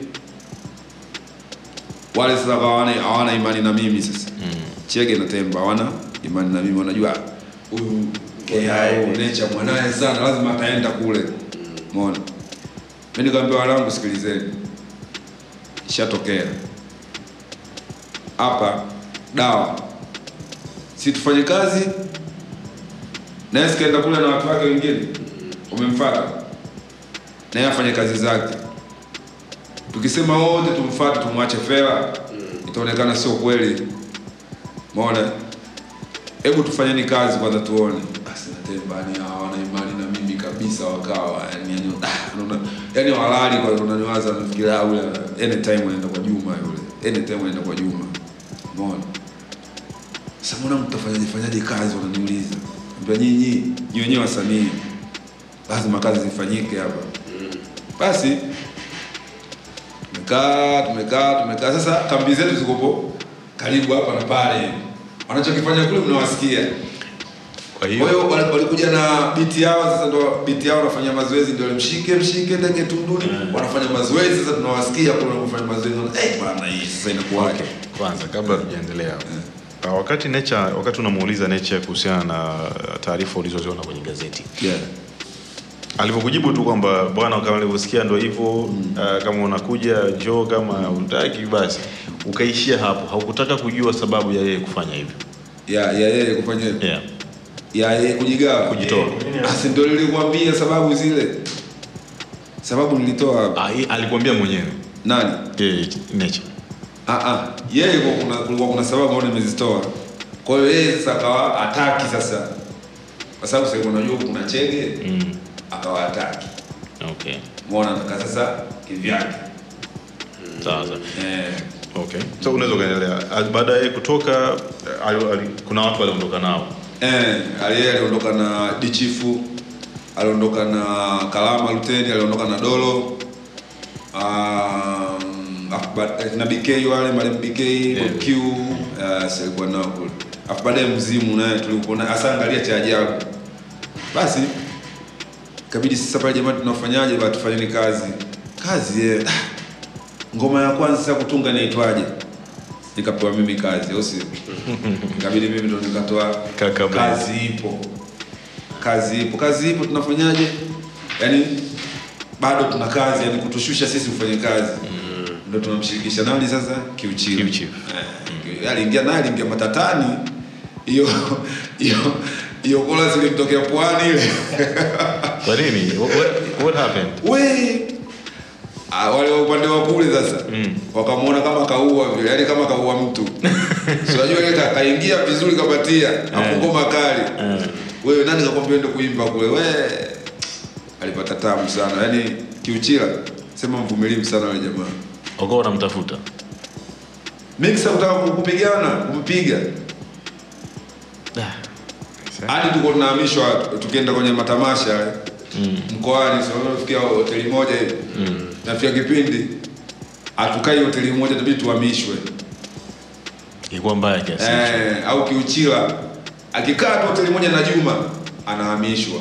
Wale sasa hawana hawana imani na mimi sasa. Chege na Temba hawana imani na mimi, wanajua huyu AI Nature mwanaye sana, lazima ataenda kule. Umeona? Mimi nikamwambia wanangu, sikilizeni, ishatokea hapa dawa, si tufanye kazi naye, sikaenda kule na watu wake wengine, umemfuata naye afanye kazi zake. Tukisema wote tumfuate tumwache Fela, itaonekana sio kweli. Umeona? Hebu tufanyeni kazi kwanza tuone. Temba ni hawana imani na mimi kabisa, wakawa yani yani yani walali kwa unaniwaza nafikiria yule anytime anaenda kwa Juma yule. Anytime anaenda kwa Juma. Umeona? Sasa mbona mtafanyaje fanyaje kazi wananiuliza. Mbona nyinyi nyinyi wenyewe wasanii lazima kazi zifanyike hapa. Basi tumekaa tumekaa tumekaa, sasa kambi zetu zikopo karibu hapa na pale, wanachokifanya kule mnawasikia. Kwa Kwa hiyo hiyo wali- walikuja na biti yao, sasa ndo biti yao wanafanya mazoezi, ndio mshike mshike ndege tunduni, wanafanya mazoezi. Sasa tunawasikia kule kufanya mazoezi, wana eh, bwana hii sasa inakuwaje? kwanza kabla tujaendelea uh, wakati Nature wakati unamuuliza Nature kuhusiana na taarifa ulizoziona kwenye gazeti Yeah. alivyokujibu tu kwamba bwana, kama alivyosikia ndo hivyo uh, kama unakuja njoo, kama utaki basi, ukaishia hapo, haukutaka kujua sababu ya yeye kufanya hivyo. yeah, ya yeye kufanya Yeah. Ya yeye kujigawa Kujitoa. Asi ndio nilikwambia sababu zile, sababu nilitoa. Ah, alikwambia mwenyewe Nani? Nature. Ah, ah. Yeye kwa kuna kulikuwa kuna sababu ambazo nimezitoa. Kwa hiyo yeye sasa akawa ataki sasa. Kwa sababu sasa unajua kuna chege Mm. akawa ataki. Okay. Muona nataka sasa kivyake. mm. sasa Eh, Okay. So unaweza kuendelea Baada ya kutoka al, al, kuna watu waliondoka nao. Eh, aliye aliondoka na Dichifu, aliondoka na Kalama Luteni, aliondoka na Dolo. Um, na BK wale Mwalimu BK, yeah. Q, uh, alikuwa nao kule. afu baadaye mzimu naye tulikuona angalia cha ajabu basi kabidi sasa pale jamani tunafanyaje ba tufanyeni kazi kazi eh. ah, ngoma ya kwanza kutunga inaitwaje nikapewa mimi kazi au kabidi ikabidi mimi ndo nikatoa kazi ipo. Kazi ipo. Kazi ipo tunafanyaje? Yani bado tuna kazi yani kutushusha sisi ufanye kazi. Ndo tunamshirikisha nani sasa? Kiuchila. Kiuchila. Eh, aliingia naye aliingia matatani. Hiyo hiyo hiyo kola zilimtokea pwani ile. Kwa nini? What, what, what happened? we Ah, wale wa upande wa kule sasa Mm. wakamwona kama kaua vile yani kama kaua mtu. Sinajua so, ile ka- kaingia vizuri kapatia afu makali. Kali wewe nani kakwambia ende kuimba kule? We alipata tamu sana. Yani kiuchila sema mvumilivu sana wale jamaa. Wakawa wanamtafuta. Mixa kutaka kupigana kumpiga. Hadi tuko tunahamishwa tukienda kwenye matamasha yale mkoani tunafikia hoteli moja hivi? Nafika kipindi hatukai hoteli moja tabidi tuhamishwe. Ilikuwa mbaya kiasi. eh, au kiuchila. Akikaa tu hoteli moja na Juma anahamishwa.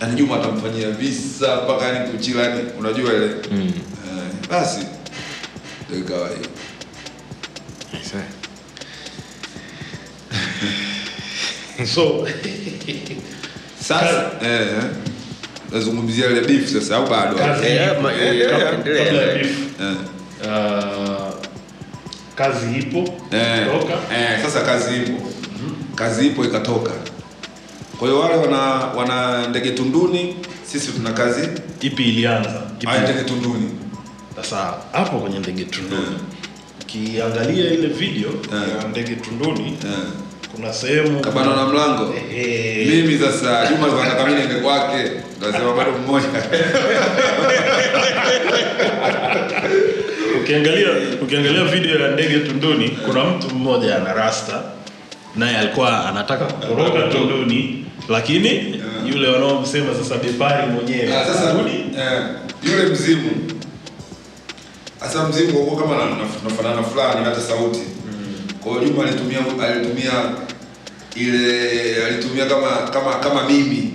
Yani Juma atamfanyia visa mpaka yani kuchila yani unajua ile? Mm. eh, basi ndio ikawa hiyo. So sasa eh, eh, nazungumzia ile beef sasa au bado? Kazi. ipo eh, Eh, eh, eh. uh, kazi ipo. Eh, eh, kazi ipo. Ikatoka. Kwa hiyo wale wana wana ndege tunduni sisi tuna kazi ipi ilianza? Ipi- ndege tunduni. Sasa hapo kwenye ndege tunduni. Ukiangalia ile video ya ndege tunduni eh. Kuna sehemu kabana na mlango. Eh. mimi sasa juma anataka mimi niende kwake. Nasema bado mmoja. Ukiangalia ukiangalia video ya ndege tunduni kuna mtu mmoja ana rasta naye alikuwa anataka kutoroka tunduni lakini yule wanaomsema sasa bepari mwenyewe. Sasa eh, yule mzimu. Hasa mzimu kama na- na- fulani hata sauti. Kwa hiyo Juma alitumia alitumia ile alitumia kama kama kama mimi.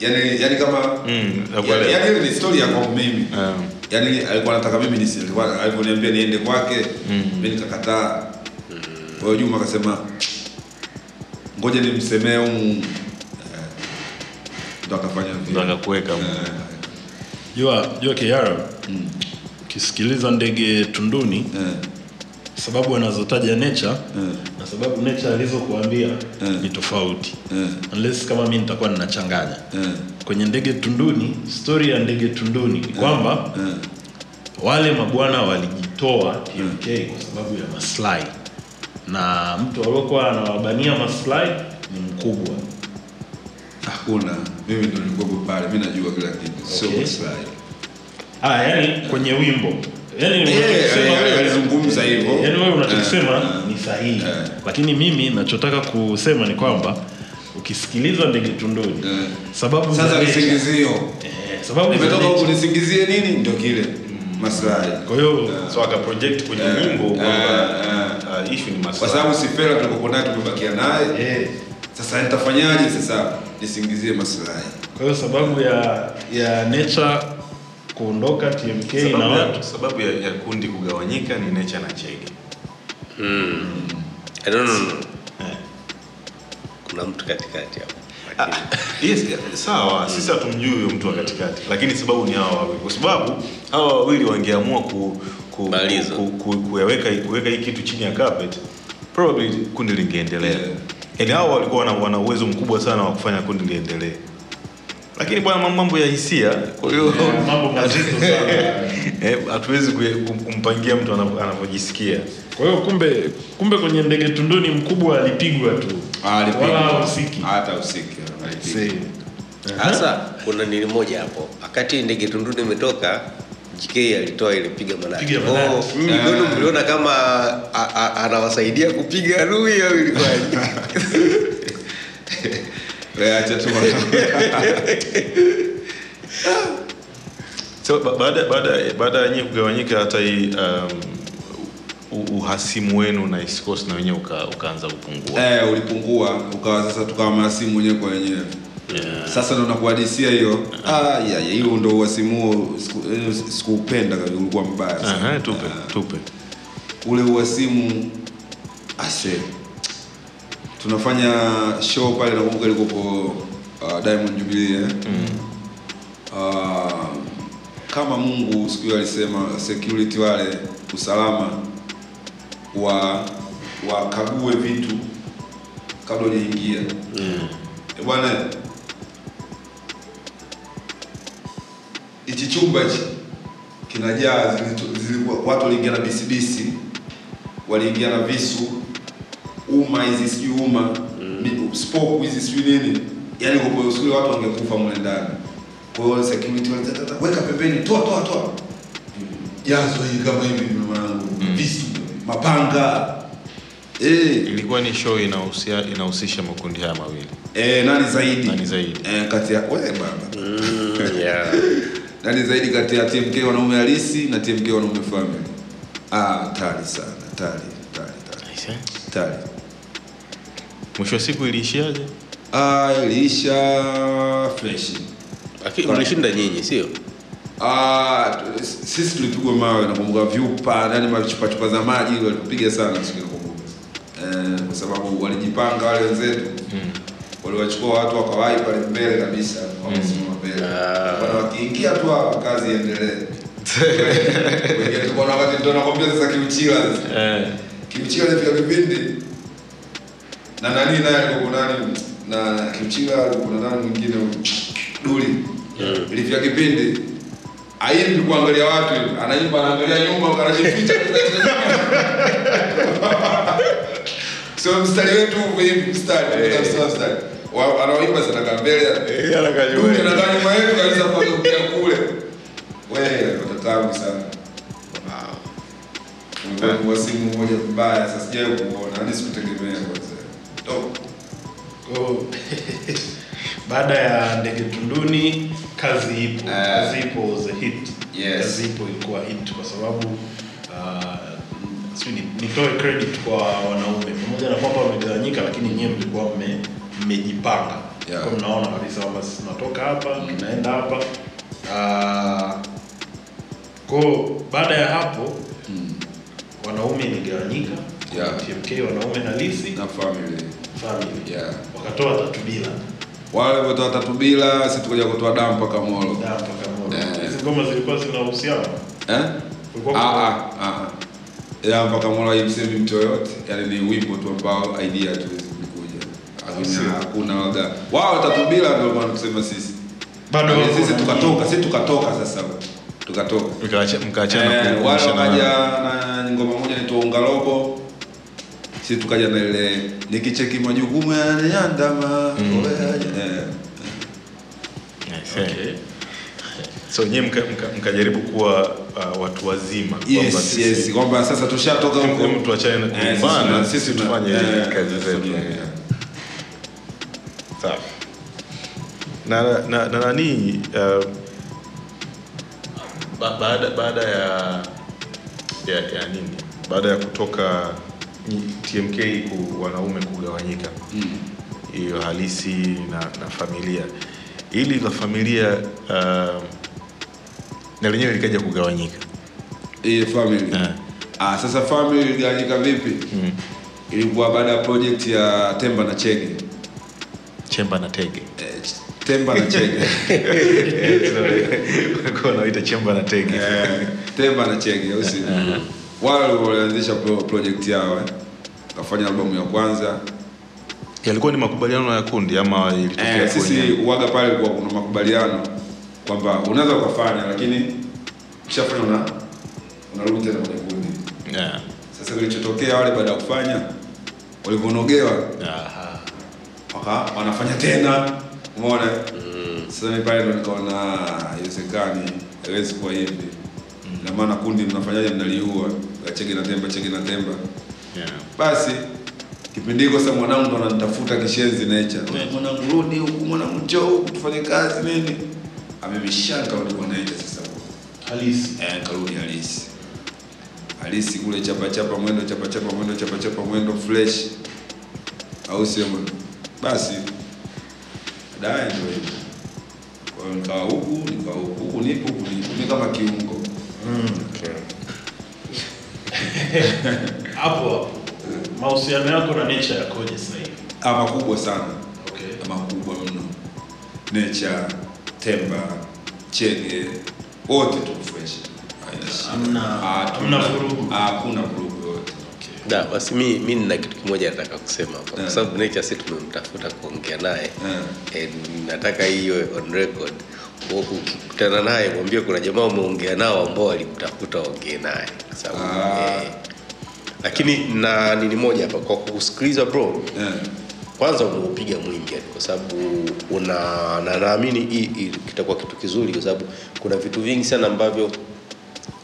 Yani yani kama Mm, yani, yani ile ni story ya kwangu mimi. Yeah. yani alikuwa anataka mimi nisi alikuwa aliponiambia niende kwake Mm. mimi nikakataa. Kwa hiyo Juma akasema ngoja nimsemee humu Eh, ndo akafanya vile. Ndo akakuweka. Eh, jua jua kiara ukisikiliza ndege tunduni eh, sababu anazotaja nature eh, na sababu nature alizokuambia Eh. ni tofauti. Eh, unless kama mi nitakuwa ninachanganya. Eh, kwenye ndege tunduni story ya ndege tunduni ni kwamba eh. wale mabwana walijitoa TMK kwa sababu ya maslahi. Na mtu aliokuwa anawabania maslahi ni mkubwa. Hakuna. Mimi ndo nilikuwepo pale. Mi najua kila kitu. Sio maslahi. Ah, yani kwenye wimbo yani unachokisema eh, alizungumza hivyo. yani wewe Eh, ni sahihi. Eh. lakini mimi nachotaka kusema ni kwamba ukisikiliza ndege tunduni sababu sasa visingizio. Eh, sababu nimetoka huku nisingizie nini? Ndio kile. Maslahi. Kwa hiyo so kwenye uh, issue ni kwa sababu si fela naye tumebakia naye. Eh, sasa nitafanyaje sasa? Nisingizie maslahi. Kwa hiyo sababu ya ya nature kuondoka TMK na sababu, watu. ya, sababu ya, ya kundi kugawanyika ni nature na chege I don't know. kuna mtu katikati hapo Ah, yes, sawa. Sisi hatumjui huyo mtu wa katikati lakini sababu ni hawa wawili. Kwa sababu hawa wawili wangeamua ku, ku, Maliza. ku, ku, kuyaweka kuweka hii kitu chini ya carpet probably kundi lingeendelea. Yeah. yaani hawa walikuwa wana, wana uwezo mkubwa sana wa kufanya kundi liendelee lakini bwana mambo- mambo ya hisia kwa hiyo eh, hatuwezi kumpangia mtu anavyojisikia. Kwa hiyo kumbe kumbe kwenye ndege tunduni mkubwa alipigwa tu. Ah, wala hata usiki Sasa kuna nini moja hapo, wakati ndege tunduni imetoka JK alitoa ile piga manati. Oh, mliona kama anawasaidia kupiga adui au ilikuwaje? Wewe acha tu so baada baada baada ya nyinyi kugawanyika hata hii um, uhasimu wenu na East Coast na wenyewe uka, ukaanza kupungua. Eh, ulipungua ukawa sasa tukawa mahasimu wenyewe kwa wenyewe. Sasa ndo nakuhadisia hiyo. Ah, ya, ya, hiyo ndo siku- eh, sikuupenda kabisa, ulikuwa mbaya. Aha, tupe tupe. Ule uhasimu ase tunafanya show pale nakumbuka ilikopo uh, Diamond Jubilee eh? uh, kama Mungu siku hiyo alisema security wale usalama wa wakague vitu kabla hujaingia. Eh, bwana hichi chumba hichi kinajaa zilikuwa watu waliingia na bisibisi waliingia na visu uma hizi sijui uma. Mm. spoke hizi sijui nini. Yani kwa usuli watu wangekufa mle ndani. Kwa hiyo security walitata, weka pembeni toa toa toa. Jazo hii kama hivi mwanangu visu mapanga. Eh. Ilikuwa ni show inahusia inahusisha makundi haya mawili. Eh nani zaidi? Nani zaidi? eh kati ya wewe baba. Mm, yeah. nani zaidi kati ya TMK wanaume halisi na TMK wanaume family? Ah hatari sana hatari hatari hatari hatari mwisho wa siku iliishiaje ah iliisha fresh. Lakini mlishinda nyinyi sio? ah sisi tulipigwa mawe nakumbuka vyupa yani machupa chupa za maji ile walitupiga sana siku nakumbuka eh, kwa sababu walijipanga wale wenzetu. Waliwachukua watu wakawahi pale mbele kabisa wamesimama mbele. Ah. wakiingia tu hapo kazi iendelee. Wengine tulikuwa na wakati ndio nakwambia sasa kiuchila. Sasa eh, ni alifika kipindi na nani naye alikuwa nani na Kimchila alikuwa na nani mwingine Duli. Ilifika kipindi aimbi kuangalia watu anaimba anaangalia nyuma anajificha. So mstari wetu hivi mstari yeah. mstari mstari anaoimba sana mbele. Anakaa nyuma yetu. kabisa kwa kule. Wewe utatabu sana. Wow. Mwasimu mmoja mbaya, sasa sijawahi kuona, hadi sikutegemea kwanza. Oh, oh. baada ya ndege tunduni kazi ipo. Uh, kazi ipo was a hit. Yes. kazi ipo ilikuwa hit kwa sababu uh, nitoe credit kwa wanaume. Pamoja na kwamba wamegawanyika lakini nyewe mlikuwa mme mmejipanga. Yeah. kwa mnaona kabisa kwamba sisi tunatoka hapa tunaenda hapa. Uh, kwao baada ya hapo wanaume iligawanyika Yeah. TMK wanaume halisi na family. Family Yeah. wakatoa tatu bila Wale walivyotoa tatu bila, sisi tukaja kutoa damu mpaka molo. Da, mpaka moja. Eh. Hizi ngoma zilikuwa zina uhusiano. Eh? Ah ah ah. Ya mpaka molo haimsemi mtu yoyote. Yaani ni wimbo tu ambao idea tu zilikuja. Hakuna hakuna waga. Wao tatu bila ndio walikuwa wanatusema sisi. Bado sisi tukatoka, sisi tukatoka sasa. Tukatoka. Mkaacha- mkaachana Eh, wale wakaja na ngoma moja inaitwa Ungalobo, si tukaja na ile nikicheki majukumu yananiandama Mm. eh, Yes, eh. so nyewe mka- mka- mkajaribu kuwa uh, watu wazima kwamba sisi- yes, kwamba sasa tushatoka huko Hem, tuachane na Eh, kugombana, tuna- sisi tufanye yeah, kazi zetu. yeah. safi na na na nani uh, ba, baada baada ya ya, ya nini baada ya kutoka TMK ku, wanaume kugawanyika. Hiyo halisi na, na familia. Ili la familia uh, na lenyewe likaja kugawanyika. Hii family? Yeah. ah, sasa family iligawanyika vipi? mm. Ilikuwa baada ya project ya Temba na Chege. Chemba na tege. Eh, Temba na Chege. Wanaita chemba na tege. Eh, Temba na Chege au si? Wale walianzisha pro, project yao eh. Kafanya albamu ya kwanza yalikuwa ni makubaliano ya kundi ama ilitokea Eh, sisi uwaga pale kwa kuna makubaliano kwamba unaweza ukafanya lakini ukishafanya una unarudi tena kwenye kundi. yeah. Sasa kilichotokea wale baada ya kufanya walivyonogewa Aha. waka wanafanya tena, umeona? Sasa mimi pale ndo nikaona haiwezekani, haiwezi kuwa hivi. Na maana kundi mnafanyaje? Mnaliua Gachege na temba, chege na temba. Yeah. Basi kipindi hiko sasa mwanangu ndo ananitafuta kishenzi nature. Mwanangu rudi huku, mwanangu njoo huku tufanye kazi nini? Amemishanga kwa nature sasa. halisi. Eh, karudi halisi. halisi kule chapa chapa mwendo chapa chapa mwendo chapa chapa mwendo fresh au sio basi baadaye ndio hivyo kwa hiyo nikawa huku nikawa huku huku nipo huku nipo ni kama kiungo hapo hapo mahusiano yako na nature yakoje sasa hivi? Ah makubwa sana. Okay. makubwa mno. Nature temba chege wote tuko fresh Hamna- Ah, hamna vurugu. ah, hakuna vurugu yote Da, basi mi, mi nina kitu kimoja nataka kusema hapa kwa Eh. sababu Nature si tumemtafuta kuongea naye. Eh. Eh, nataka hiyo on record. U- ukikutana naye mwambie kuna jamaa umeongea nao ambao walimtafuta waongee naye Ah. eh, lakini na nini moja hapa kwa kusikiliza bro yeah kwanza umeupiga mwingi yani kwa sababu una na naamini hii kitakuwa kitu kizuri kwa sababu kuna vitu vingi sana ambavyo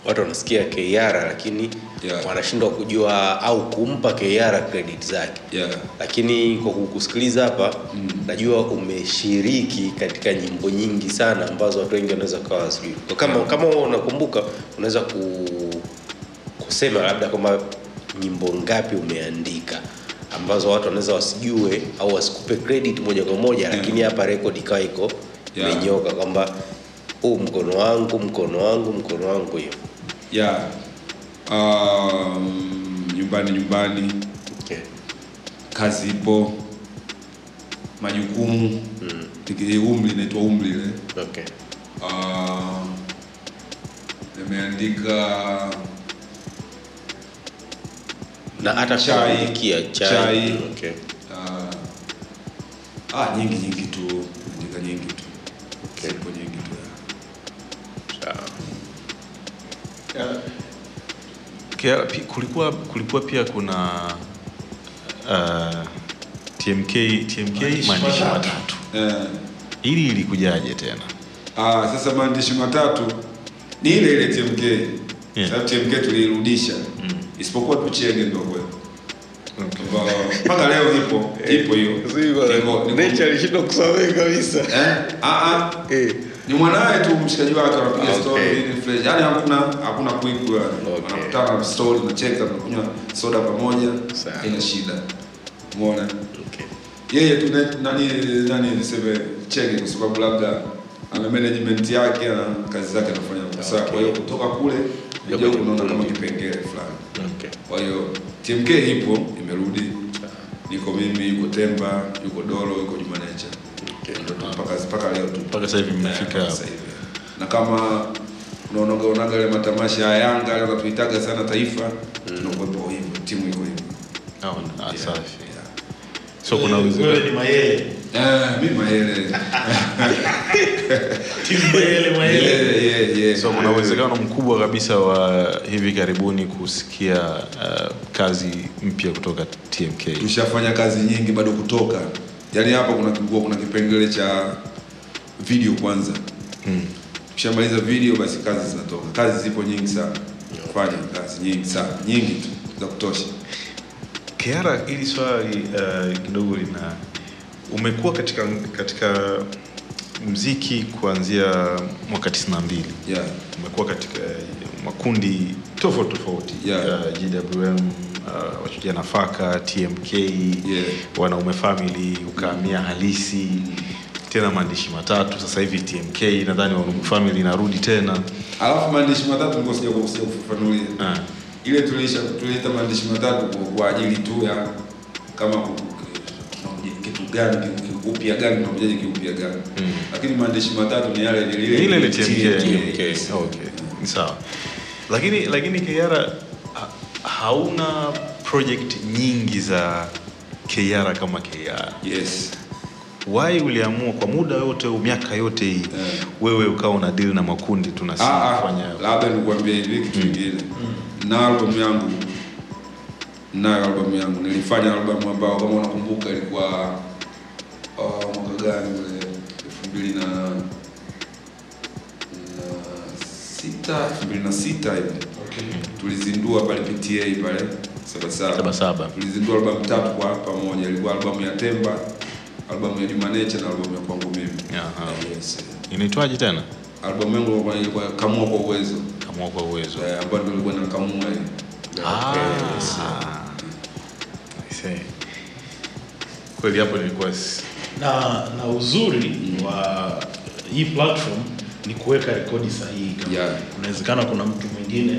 watu wanasikia KR lakini Yeah. wanashindwa kujua au kumpa KR credit zake Yeah. lakini kwa kukusikiliza hapa mm. najua umeshiriki katika nyimbo nyingi sana ambazo watu wengi wanaweza kawa sijui kama yeah. kama unakumbuka unaweza ku, kusema labda kwamba nyimbo ngapi umeandika ambazo watu wanaweza wasijue au wasikupe credit moja kwa moja lakini hapa rekodi ikawa iko Yeah. menyoka kwamba huu mkono wangu mkono wangu mkono wangu hiyo yeah. um, nyumbani nyumbani okay. kazi ipo majukumu mm. umri inaitwa umri ile Okay. uh, nimeandika na hata Chai. chai, Chai. Okay. uh, ah, nyingi nyingi tu andika nyingi tu Okay. Kia- kulikuwa kulikuwa pia kuna uh, TMK TMK Maandishi matatu. matatu. eh, ilikujaje tena? ah, sasa maandishi matatu ni ile ile TMK Yeah. sababu TMK tuliirudisha isipokuwa tuchenge ndio kwetu mpaka leo ipo ipo hiyo nature alishindwa kusamehe kabisa eh, ah, ah. Eh. Ni mwanaye tu mshikaji wake anapiga Okay. story nini fresh. Yani hakuna hakuna quick yani. Okay. wanakutana story tunacheka tunakunywa soda pamoja ina shida. Umeona? Okay. yeye tu nani nani niseme cheke kwa sababu labda ana management yake na kazi zake anafanya kwa kwa hiyo kutoka kule ndio unaona kama kipengele fulani. Okay. kwa hiyo TMK ipo imerudi. Niko mimi yuko Temba yuko Dolo yuko Juma Mpaka mpaka leo tu Mpaka sasa hivi mmefika hapo. na kama unaonaga unaga ile matamasha ya Yanga yale wanatuitaga sana taifa tunakuwepo hivyo timu iko hivyo ah, Yeah. safi. So kuna uzuri. wewe uwezekano ni mayele Ah, mimi mayele. timu mayele mayele yeah, yeah, yeah. so kuna uwezekano mkubwa kabisa wa hivi karibuni kusikia uh, kazi mpya kutoka TMK. tushafanya kazi nyingi bado kutoka yaani hapa kuna kikuwa kuna kipengele cha video kwanza. Mm. Ukishamaliza video basi kazi zinatoka. Kazi zipo nyingi sana. Fanya kazi nyingi sana. Nyingi tu. Za kutosha. Kiara, ili swali uh, kidogo lina umekuwa katika katika mziki kuanzia mwaka 92 yeah. umekuwa katika eh, makundi tofauti tofauti. Yeah. uh, GWM uh, wachuja nafaka TMK Yeah. wanaume family ukahamia halisi tena maandishi matatu sasa hivi TMK nadhani wanaume family inarudi tena alafu maandishi matatu sija sija kufafanulia Ah. ile tulisha tulileta maandishi matatu kwa, ajili tu ya kama kitu gani kiupya gani tunakujaje kiupya gani Mm. lakini maandishi matatu ni yale ile ile TMK. TMK. Okay. Sawa. Lakini lakini Kiara hauna project nyingi za KR kama KR. yes. Why uliamua kwa muda yote miaka yote hii yeah. wewe ukawa una deal na makundi Ah, tunasifanya ah, labda nikuambia hivi kitu kingine. Na albam yangu nayo albamu yangu. Nilifanya albamu ambao kama unakumbuka ilikuwa oh, mwaka gani ule? Elfu mbili na na sita elfu mbili na sita hivi tulizindua pale PTA pale Sabasaba tulizindua albamu tatu kwa pamoja ilikuwa albamu ya Temba albamu ya Juma Nature na albamu ya kwangu mimi Aha. yes. inaitwaje tena? albamu yangu ilikuwa- kamua kwa uwezo Kamua kwa uwezo. eh, ambayo ndio ilikuwa Ah. Yes. I see. kweli hapo nilikuwa na na uzuri wa hii platform ni kuweka rekodi sahihi kama Yeah. unawezekana kuna mtu mwingine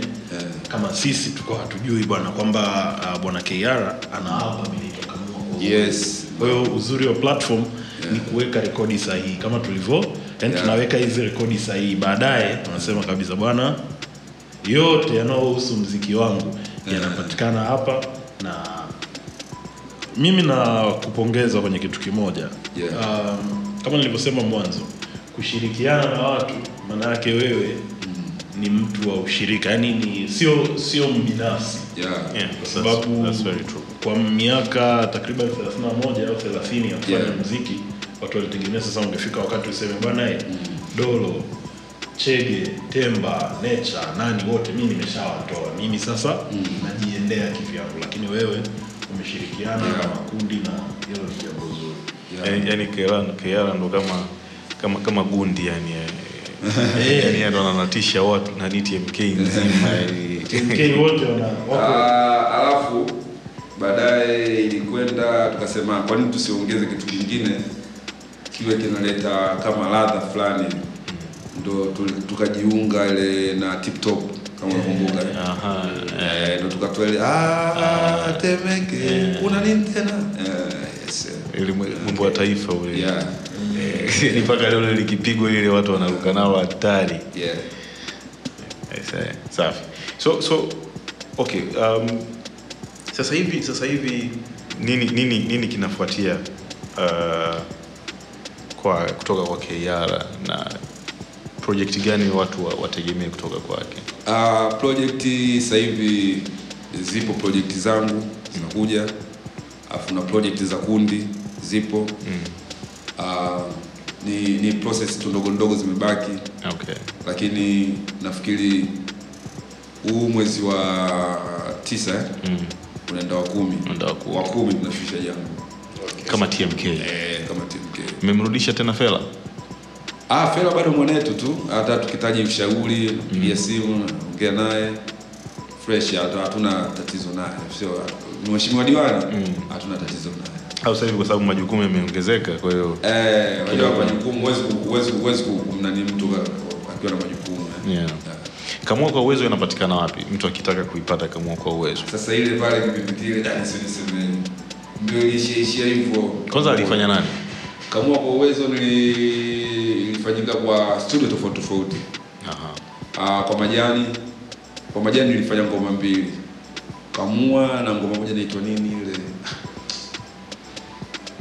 kama sisi tuko hatujui bwana kwamba uh, bwana KR ana hapa. Yes. kwa hiyo uzuri wa platform ni kuweka rekodi sahihi kama tulivyo yani Yeah. tunaweka hizi rekodi sahihi baadaye tunasema kabisa bwana yote yanayohusu mziki wangu yanapatikana hapa na mimi na kupongeza kwenye kitu kimoja Yeah. um, kama nilivyosema mwanzo kushirikiana na watu maana yake wewe ni mtu wa ushirika yani ni sio sio mbinafsi Yeah. yeah, kwa sababu that's very true. kwa miaka takriban 31 au 30 ya kufanya Yeah. muziki watu walitegemea sasa ungefika wakati useme bwana eh, dolo chege temba necha nani wote mi nimeshawatoa mimi sasa najiendea kivyangu lakini wewe umeshirikiana Yeah. na makundi na hilo ni jambo zuri yani, yani Keara, ndo kama kama kama gundi yani eh, yani ndo ananatisha watu na ni TMK nzima eh. TMK wote wana Ah, alafu baadaye ilikwenda tukasema kwa nini tusiongeze kitu kingine kiwe kinaleta kama ladha fulani? Ndo tukajiunga ile na TikTok kama unakumbuka Aha, Eh, ndo tukatoa ile ah, Temeke kuna nini tena? Eh, yes, ile ili mambo ya taifa ule yeah Eh, ni mpaka leo likipigwa ile watu wanaruka nao hatari. Yeah. Safi. So so okay um, sasa hivi sasa hivi nini nini nini kinafuatia uh, kwa kutoka kwa KR na project gani watu wa- wategemee kutoka kwake? Uh, project sasa hivi zipo project zangu zinakuja, afu na project za kundi zipo. Mm. uh, ni, ni process tu ndogo ndogo zimebaki, okay. Lakini nafikiri huu mwezi wa tisa eh, mm. unaenda wa kumi. Unaenda wa kumi. tunashusha jambo. Kama TMK e, kama TMK. mmemrudisha tena Fela? Ah, Fela bado mwanetu tu, hata tukitaji ushauri pigia simu ongea naye. Fresh, hatuna tatizo naye, sio? Mheshimiwa diwani, hatuna tatizo naye. Au sasa hivi kwa sababu majukumu yameongezeka kwa hiyo Eh, unajua majukumu, huwezi huwezi huwezi kumnani mtu akiwa na majukumu. Yeah. Kamua kwa uwezo inapatikana wapi? Mtu akitaka kuipata Kamua kwa uwezo. Sasa ile pale kipindi ile yani sio niseme ndio ilishaishia hivyo. kwanza alifanya nani? Kamua kwa uwezo nili ilifanyika kwa studio tofauti tofauti. Aha. Ah, kwa majani. Kwa majani nilifanya ngoma mbili. Kamua na ngoma moja inaitwa nini ile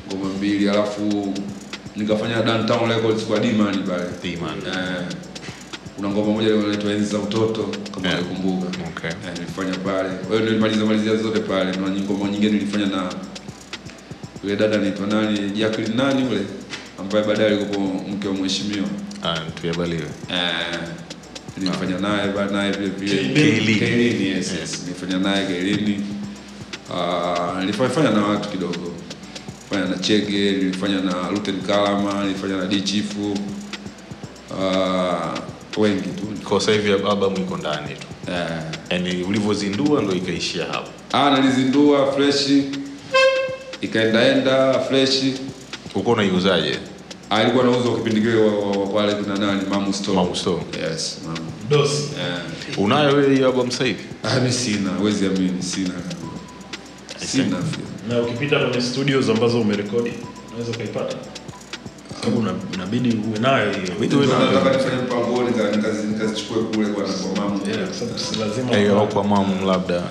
ngoma mbili alafu nikafanya downtown records kwa Dimani pale D-Man. eh, kuna ngoma moja inaitwa enzi za utoto kama Yeah. Nakumbuka Okay. eh, nilifanya pale kwa hiyo nilimaliza malizia zote pale na ngoma nyingine nilifanya na yule dada anaitwa nani Jacqueline nani yule ambaye baadaye alikuwa mke wa mheshimiwa Ah, tuyabaliwe Eh, nilifanya naye ba- naye vile vile Kailini. Yes, yes. nilifanya naye Kailini. Ah, nilifanya na watu kidogo fanya na Chege nilifanya na Luten Kalama nilifanya na D Ah, wengi tu kwa sasa hivi albamu iko ndani tu Eh, yani ulivyozindua ndo ikaishia hapo ah, nilizindua freshi ikaendaenda fresh. uko unaiuzaje Ah, ilikuwa nauzwa kipindi kile kwa wa- wa kuna nani Mamu Store. Mamu Store. Yes, Mamu. dosi Yeah. unayo wewe hiyo albamu sasa hivi Ah, mimi sina, huwezi amini, sina. Sina. na ukipita kwenye studios ambazo umerekodi unaweza ukaipata sababu una- inabidi uwe nayo hiyo Inabidi uwe Ndio nayo. nataka nifanye mpango nika- nikazi- nikazichukue kule kwa kwa mamu. Yeah, kwa sababu si lazima au kwa mamu labda.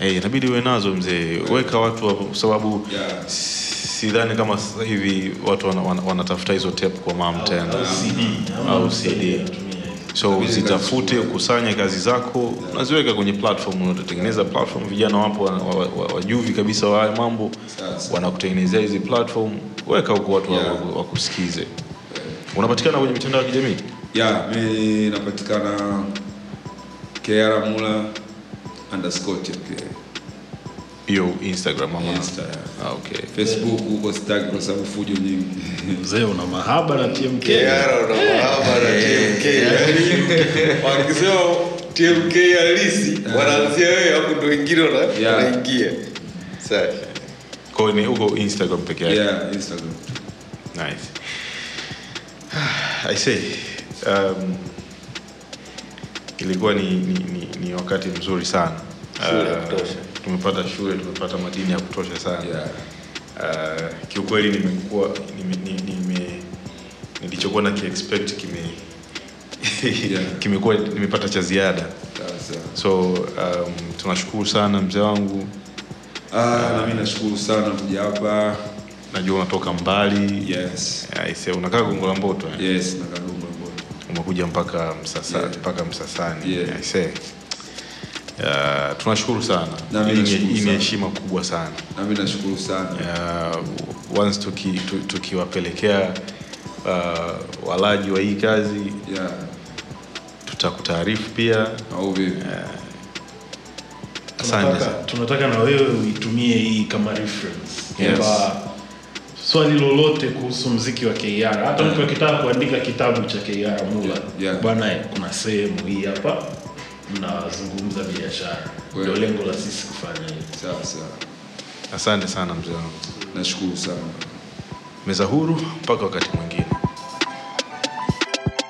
Eh, inabidi uwe nazo mzee weka watu kwa sababu Yeah. sidhani kama sasa hivi watu wana- wana- wanatafuta hizo tape kwa mamu tena au CD Au CD. So zitafute ukusanye kazi zako. Unaziweka kwenye platform unatengeneza platform. Vijana wapo wajuvi wa- wa- kabisa wa haya mambo. Wanakutengenezea hizi platform. Weka huko watu yeah. wakusikize. wa- unapatikana kwenye mitandao ya kijamii? Yeah, mi napatikana Kiara underscore. Hiyo instagram ama Insta, ah, okay Facebook huko sitaki kwa sababu fujo nyingi. mzee una mahaba na TMK Yara una mahaba na TMK. Yaani, wakisema TMK halisi wanaanzia wewe hapo ndio wengine wanaingia safi Kwa ni huko Instagram peke yake. yeah instagram Nice. I say, um, ilikuwa ni, ni, ni, ni wakati mzuri sana. Uh, kutosha. Tumepata shule, tumepata madini ya kutosha sana. Yeah. Uh, kiukweli nimekuwa nime, nime, nilichokuwa na kiexpect kime Yeah. kimekuwa nimepata cha ziada. So um, tunashukuru sana mzee wangu, ah uh, nami nashukuru sana kuja hapa najua unatoka mbali yes I unakaa Gongo la Mboto eh? yes umekuja mpaka msasa, Yeah. mpaka Msasani Yeah. Say. Uh, tunashukuru sana. Na Hii ni- heshima kubwa sana. Na mimi nashukuru sana. Uh, once tuki- tukiwapelekea uh, walaji wa hii kazi yeah tutakutaarifu pia. Au vipi? Asante tunataka, sana. tunataka na wewe uitumie hii kama reference. Yes. swali lolote kuhusu mziki wa KR hata mtu akitaka kuandika kitabu cha KR Mula Yeah. bwana kuna sehemu hii hapa mnazungumza biashara. Ndio lengo la sisi kufanya hivi sawa sawa. Asante sana mzee wangu. Nashukuru sana. Meza huru mpaka wakati mwingine